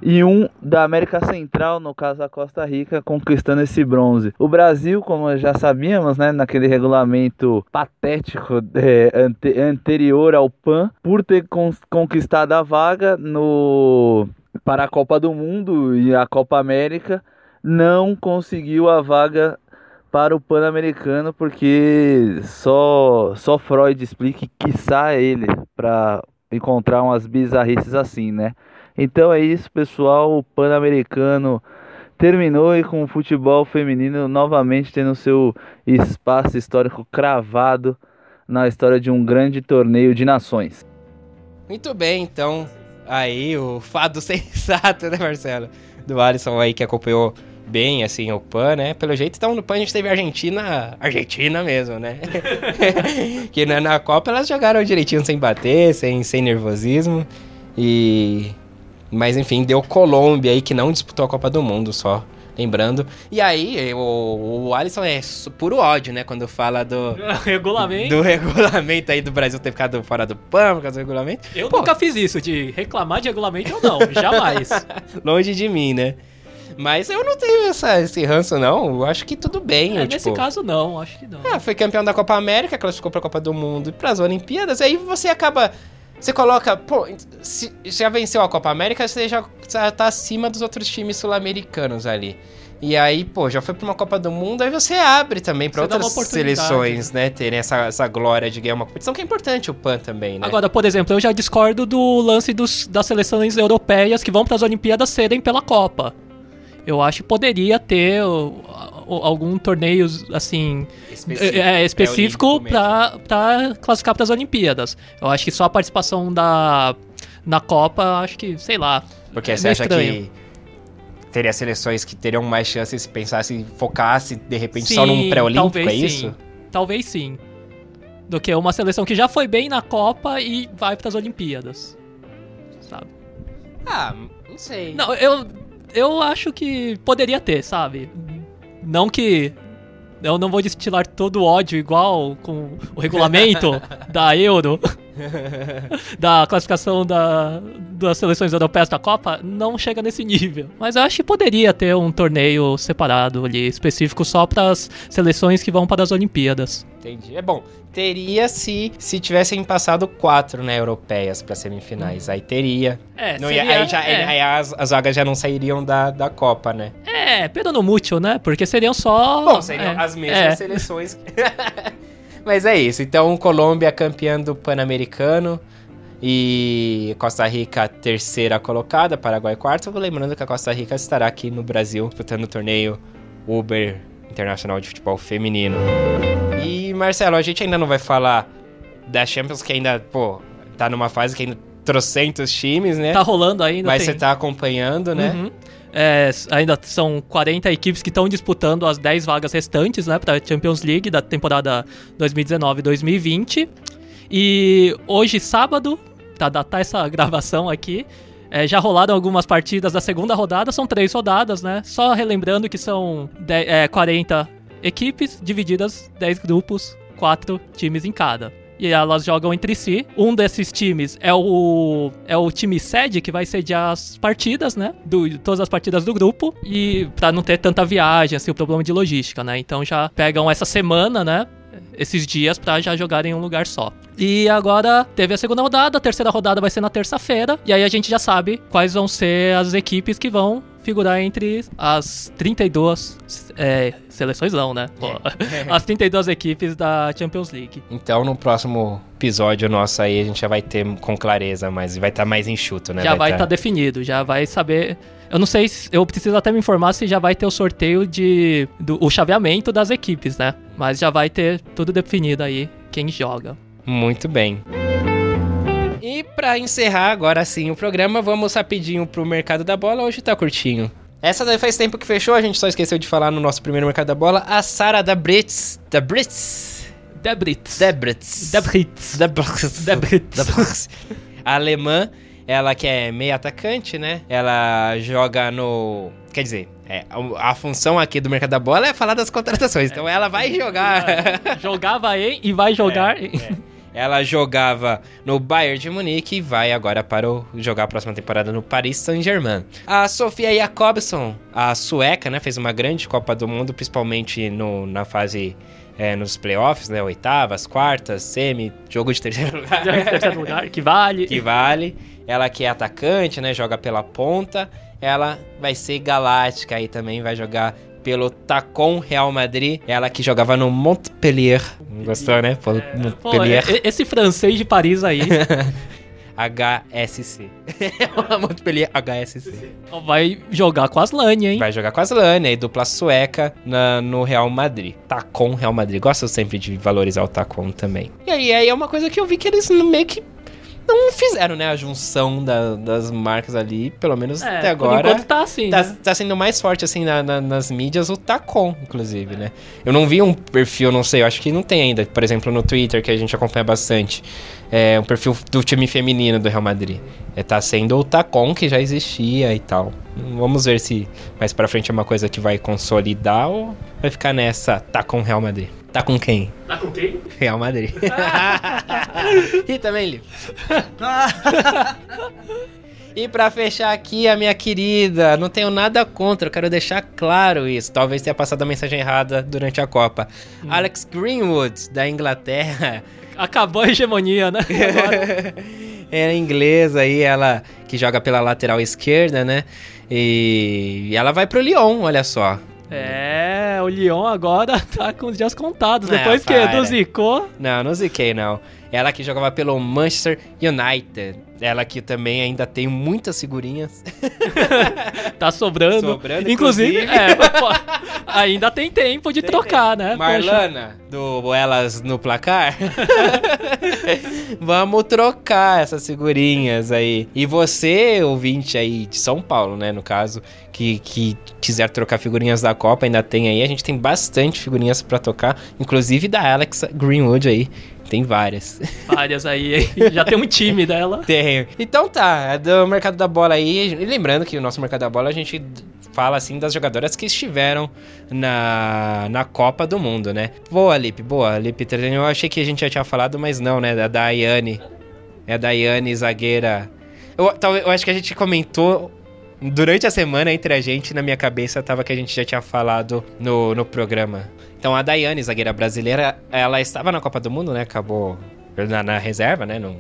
Speaker 8: e um da América Central, no caso a Costa Rica, conquistando esse bronze. O Brasil, como já sabíamos, né, naquele regulamento patético é, ante, anterior ao PAN, por ter conquistado a vaga no para a Copa do Mundo e a Copa América, não conseguiu a vaga para o Pan-Americano porque só só Freud explica que quiçá ele para encontrar umas bizarrices assim, né? Então é isso, pessoal. O Pan-Americano terminou e com o futebol feminino novamente tendo seu espaço histórico cravado na história de um grande torneio de nações.
Speaker 2: Muito bem, então. Aí o fado sensato, né, Marcelo? Do Alisson aí que acompanhou bem, assim, o PAN, né? Pelo jeito, então, no PAN a gente teve a Argentina, Argentina mesmo, né? que na, na Copa elas jogaram direitinho, sem bater, sem, sem nervosismo. E mas enfim, deu Colômbia aí que não disputou a Copa do Mundo só. Lembrando. E aí, o, o Alisson é puro ódio, né? Quando fala do.
Speaker 4: regulamento.
Speaker 2: Do regulamento aí do Brasil ter ficado fora do PAN por causa do regulamento.
Speaker 4: Eu Pô. nunca fiz isso, de reclamar de regulamento ou não. jamais.
Speaker 2: Longe de mim, né? Mas eu não tenho essa, esse ranço, não. Eu acho que tudo bem.
Speaker 4: É,
Speaker 2: eu,
Speaker 4: nesse tipo... caso, não. Acho que não.
Speaker 2: Ah, foi campeão da Copa América, classificou pra Copa do Mundo e pras Olimpíadas. Aí você acaba você coloca, pô, se já venceu a Copa América, você já, tá acima dos outros times sul-americanos ali. E aí, pô, já foi pra uma Copa do Mundo, aí você abre também para outras seleções, né? Terem essa, essa glória de ganhar uma competição, que é importante o PAN também, né?
Speaker 4: Agora, por exemplo, eu já discordo do lance dos, das seleções europeias que vão para as Olimpíadas serem pela Copa. Eu acho que poderia ter algum torneio assim específico, é, específico é para classificar para as Olimpíadas. Eu acho que só a participação da na Copa, acho que, sei lá.
Speaker 2: Porque é você acha estranho. que teria seleções que teriam mais chances se pensasse, focasse de repente sim, só num pré-olímpico, é isso?
Speaker 4: Talvez sim. Do que uma seleção que já foi bem na Copa e vai para as Olimpíadas. Sabe?
Speaker 2: Ah, não sei.
Speaker 4: Não, eu eu acho que poderia ter, sabe? Não que eu não vou destilar todo o ódio igual com o regulamento da Euro, da classificação da, das seleções europeias da Copa, não chega nesse nível. Mas eu acho que poderia ter um torneio separado ali, específico só para as seleções que vão para as Olimpíadas.
Speaker 2: Entendi. É bom, teria se se tivessem passado quatro, né, europeias para semifinais. Aí teria.
Speaker 4: É,
Speaker 2: não
Speaker 4: seria,
Speaker 2: ia, aí, já,
Speaker 4: é.
Speaker 2: aí as, as vagas já não sairiam da, da Copa, né?
Speaker 4: É, pero no mútil, né? Porque seriam só.
Speaker 2: Bom, seriam
Speaker 4: é,
Speaker 2: as mesmas é. seleções. Mas é isso. Então, Colômbia campeã do Pan-Americano. E Costa Rica, terceira colocada, Paraguai quarto. Lembrando que a Costa Rica estará aqui no Brasil disputando o torneio Uber Internacional de Futebol Feminino. E Marcelo, a gente ainda não vai falar da Champions, que ainda, pô, tá numa fase que ainda trocentos times, né?
Speaker 4: Tá rolando ainda.
Speaker 2: Mas
Speaker 4: tem-
Speaker 2: você tá acompanhando, né?
Speaker 4: Uhum. É, ainda são 40 equipes que estão disputando as 10 vagas restantes, né, para a Champions League da temporada 2019-2020. E hoje, sábado, para datar essa gravação aqui, é, já rolaram algumas partidas da segunda rodada, são três rodadas, né? Só relembrando que são de- é, 40 equipes divididas 10 grupos, 4 times em cada. E elas jogam entre si. Um desses times é o é o time sede que vai sediar as partidas, né? Do, todas as partidas do grupo. E pra não ter tanta viagem, assim, o problema de logística, né? Então já pegam essa semana, né? Esses dias pra já jogarem em um lugar só. E agora teve a segunda rodada, a terceira rodada vai ser na terça-feira. E aí a gente já sabe quais vão ser as equipes que vão figurar entre as 32 é, seleções, não, né? Pô, as 32 equipes da Champions League.
Speaker 2: Então, no próximo episódio nosso aí, a gente já vai ter com clareza, mas vai estar mais enxuto, né?
Speaker 4: já vai
Speaker 2: tá-
Speaker 4: estar definido, já vai saber. Eu não sei, se, eu preciso até me informar se já vai ter o sorteio de do, o chaveamento das equipes, né? Mas já vai ter tudo definido aí quem joga.
Speaker 2: Muito bem. E pra encerrar agora sim o programa, vamos rapidinho pro mercado da bola. Hoje tá curtinho. Essa daí faz tempo que fechou, a gente só esqueceu de falar no nosso primeiro mercado da bola. A Sara da Brits. Da Brits.
Speaker 4: Debritz.
Speaker 2: Debritz.
Speaker 4: Debritz.
Speaker 2: Debritz.
Speaker 4: Debritz.
Speaker 2: Debritz. A alemã, ela que é meia atacante, né? Ela joga no. Quer dizer, é, a, função aqui do mercado da bola é falar das contratações. Então ela vai jogar.
Speaker 4: Jogava em e vai jogar. em.
Speaker 2: Ela jogava no Bayern de Munique e vai agora para o, jogar a próxima temporada no Paris Saint-Germain. A Sofia Jakobsson, a sueca, né, fez uma grande Copa do Mundo, principalmente no, na fase é, nos playoffs, né, oitavas, quartas, semi, jogo de terceiro lugar.
Speaker 4: Já em terceiro lugar, que vale.
Speaker 2: que vale. Ela que é atacante, né, joga pela ponta. Ela vai ser galáctica aí também, vai jogar pelo Tacon Real Madrid. Ela que jogava no Montpellier. Gostou, né? Pô,
Speaker 4: Pô,
Speaker 2: Montpellier.
Speaker 4: e- esse francês de Paris aí
Speaker 2: HSC. Montpellier HSC.
Speaker 4: vai jogar com as Lani, hein?
Speaker 2: Vai jogar com as Lane, aí dupla sueca na- no Real Madrid. Tacon Real Madrid. Gosto sempre de valorizar o Tacon também. E aí, aí é uma coisa que eu vi que eles meio que não fizeram, né? A junção da- das marcas ali, pelo menos
Speaker 4: É,
Speaker 2: até
Speaker 4: por
Speaker 2: agora.
Speaker 4: enquanto tá assim,
Speaker 2: Tá,
Speaker 4: né?
Speaker 2: tá sendo mais forte, assim, na- na- nas mídias o Tacon, inclusive, né? Eu não vi um perfil, não sei, eu acho que não tem ainda. Por exemplo, no Twitter, que a gente acompanha bastante. É um perfil do time feminino do Real Madrid. É, tá sendo o Tacon, que já existia e tal. Vamos ver se mais pra frente é uma coisa que vai consolidar ou vai ficar nessa Tacon Real Madrid. Tá com quem?
Speaker 4: Tá com quem?
Speaker 2: Real Madrid. e também, Liv. E pra fechar aqui, a minha querida, não tenho nada contra, eu quero deixar claro isso. Talvez tenha passado a mensagem errada durante a Copa. Alex Greenwood, da Inglaterra.
Speaker 4: Acabou a hegemonia, né?
Speaker 2: É inglesa aí, ela que joga pela lateral esquerda, né? E ela vai pro Lyon, olha só.
Speaker 4: É, o Lyon agora tá com os dias contados. Depois que do Zicou,
Speaker 2: Não, não ziquei, não. Ela que jogava pelo Manchester United. Ela que também ainda tem muitas figurinhas.
Speaker 4: tá sobrando.
Speaker 2: Sobrando,
Speaker 4: inclusive,
Speaker 2: inclusive.
Speaker 4: é, pô, ainda tem tempo de trocar, né? Poxa.
Speaker 2: Marlana, do Elas no Placar. Vamos trocar essas figurinhas aí. E você, ouvinte aí de São Paulo, né, no caso, que, que quiser trocar figurinhas da Copa, ainda tem aí. A gente tem bastante figurinhas pra tocar, inclusive da Alex Greenwood aí. Tem várias.
Speaker 4: Várias aí, já tem um time dela.
Speaker 2: Tem. Então tá, é do mercado da bola aí. E lembrando que o nosso mercado da bola a gente fala assim das jogadoras que estiveram na, na Copa do Mundo, né? Boa, Lipe, boa, Lipe. Eu achei que a gente já tinha falado, mas não, né? Da Daiane. É a Daiane, zagueira. Eu, eu acho que a gente comentou durante a semana entre a gente, na minha cabeça, tava que a gente já tinha falado no, no programa. Então a Daiane, zagueira brasileira, ela estava na Copa do Mundo, né? Acabou na, na reserva, né? Não,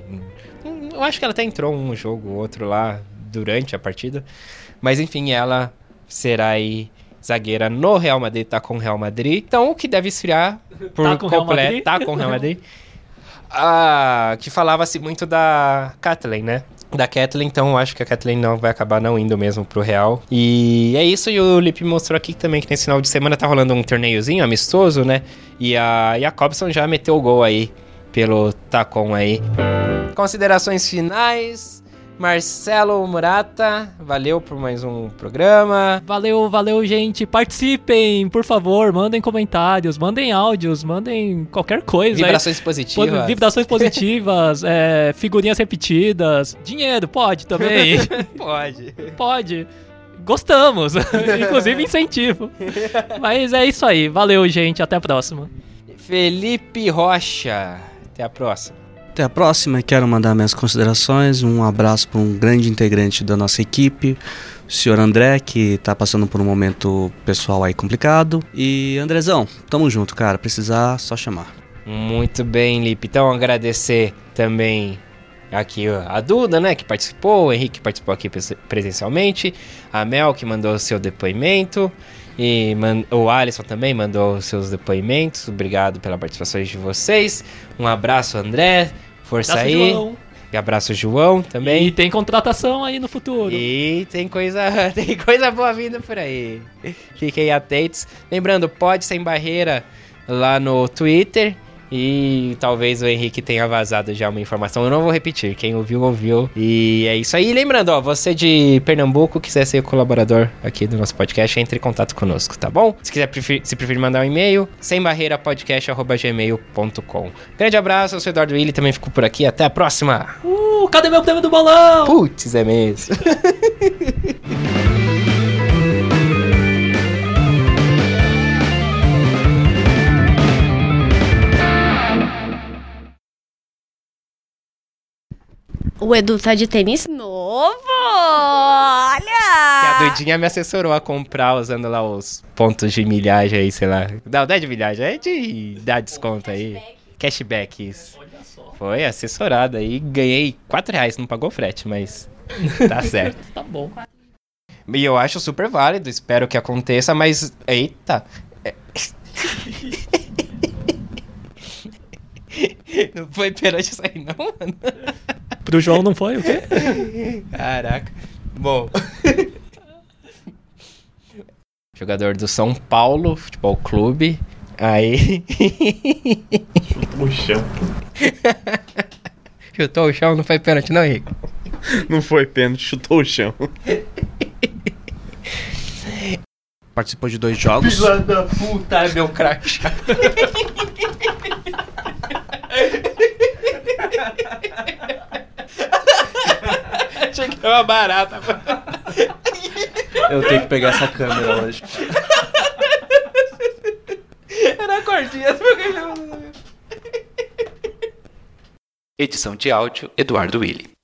Speaker 2: não- eu acho que ela até entrou um jogo ou outro lá durante a partida. Mas enfim, ela será aí zagueira no Real Madrid, tá com o Real Madrid. Então o que deve esfriar por
Speaker 4: Tá
Speaker 2: completo. Tá com o Real Madrid. ah, que falava-se muito da Kathleen, né? Da Kathleen, então acho que a Kathleen não vai acabar não indo mesmo pro Real. E é isso, e o Lipe mostrou aqui também que nesse final de semana tá rolando um torneiozinho amistoso, né? E a Jacobson já meteu o gol aí pelo Tacon aí. Considerações finais. Marcelo Murata, valeu por mais um programa.
Speaker 4: Valeu, valeu, gente. Participem, por favor. Mandem comentários, mandem áudios, mandem qualquer coisa.
Speaker 2: Vibrações
Speaker 4: aí.
Speaker 2: positivas.
Speaker 4: Vibrações positivas, é, figurinhas repetidas. Dinheiro, pode também.
Speaker 2: pode.
Speaker 4: Pode. Gostamos. Inclusive incentivo. Mas é isso aí. Valeu, gente. Até a próxima.
Speaker 2: Felipe Rocha. Até a próxima.
Speaker 6: Até a próxima, quero mandar minhas considerações. Um abraço para um grande integrante da nossa equipe, o senhor André, que está passando por um momento pessoal aí complicado. E Andrezão, tamo junto, cara. Precisar, só chamar.
Speaker 2: Muito bem, Lipe. Então, agradecer também aqui a Duda, né, que participou, o Henrique que participou aqui presencialmente, a Mel que mandou seu depoimento. E o Alisson também mandou seus depoimentos. Obrigado pela participação de vocês. Um abraço, André. Força abraço, aí. João. E abraço, João, também.
Speaker 4: E tem contratação aí no futuro.
Speaker 2: E tem coisa, tem coisa boa vindo por aí. Fiquem atentos. Lembrando, pode sem barreira lá no Twitter. E talvez o Henrique tenha vazado já uma informação. Eu não vou repetir. Quem ouviu, ouviu. E é isso aí. lembrando, ó, você de Pernambuco, quiser ser colaborador aqui do nosso podcast, entre em contato conosco, tá bom? Se quiser preferir, se preferir mandar um e-mail, sembarreirapodcast.gmail.com. Grande abraço, eu sou Eduardo Willi, também fico por aqui. Até a próxima!
Speaker 4: Uh, cadê meu tema do bolão?
Speaker 2: Putz, é mesmo.
Speaker 5: O Edu tá de tênis novo! Olha!
Speaker 2: Que a doidinha me assessorou a comprar usando lá os pontos de milhagem aí, sei lá. Não, não é de milhagem, é de dar desconto aí. Cashback, isso. Foi assessorada aí, ganhei 4 reais, não pagou frete, mas tá certo.
Speaker 4: tá bom.
Speaker 2: E eu acho super válido, espero que aconteça, mas. Eita! não foi perante isso aí, não, mano?
Speaker 4: Pro João não foi o quê?
Speaker 2: Caraca. Bom. Jogador do São Paulo Futebol Clube. Aí.
Speaker 3: Chutou o chão.
Speaker 2: chutou o chão, não foi pênalti, não, Henrique?
Speaker 3: Não foi pênalti, chutou o chão.
Speaker 6: Participou de dois jogos.
Speaker 2: Filha da puta, meu crachá. Achei que era uma barata.
Speaker 6: Eu tenho que pegar essa câmera hoje.
Speaker 2: Era a cordinha
Speaker 1: Edição de áudio Eduardo Willi.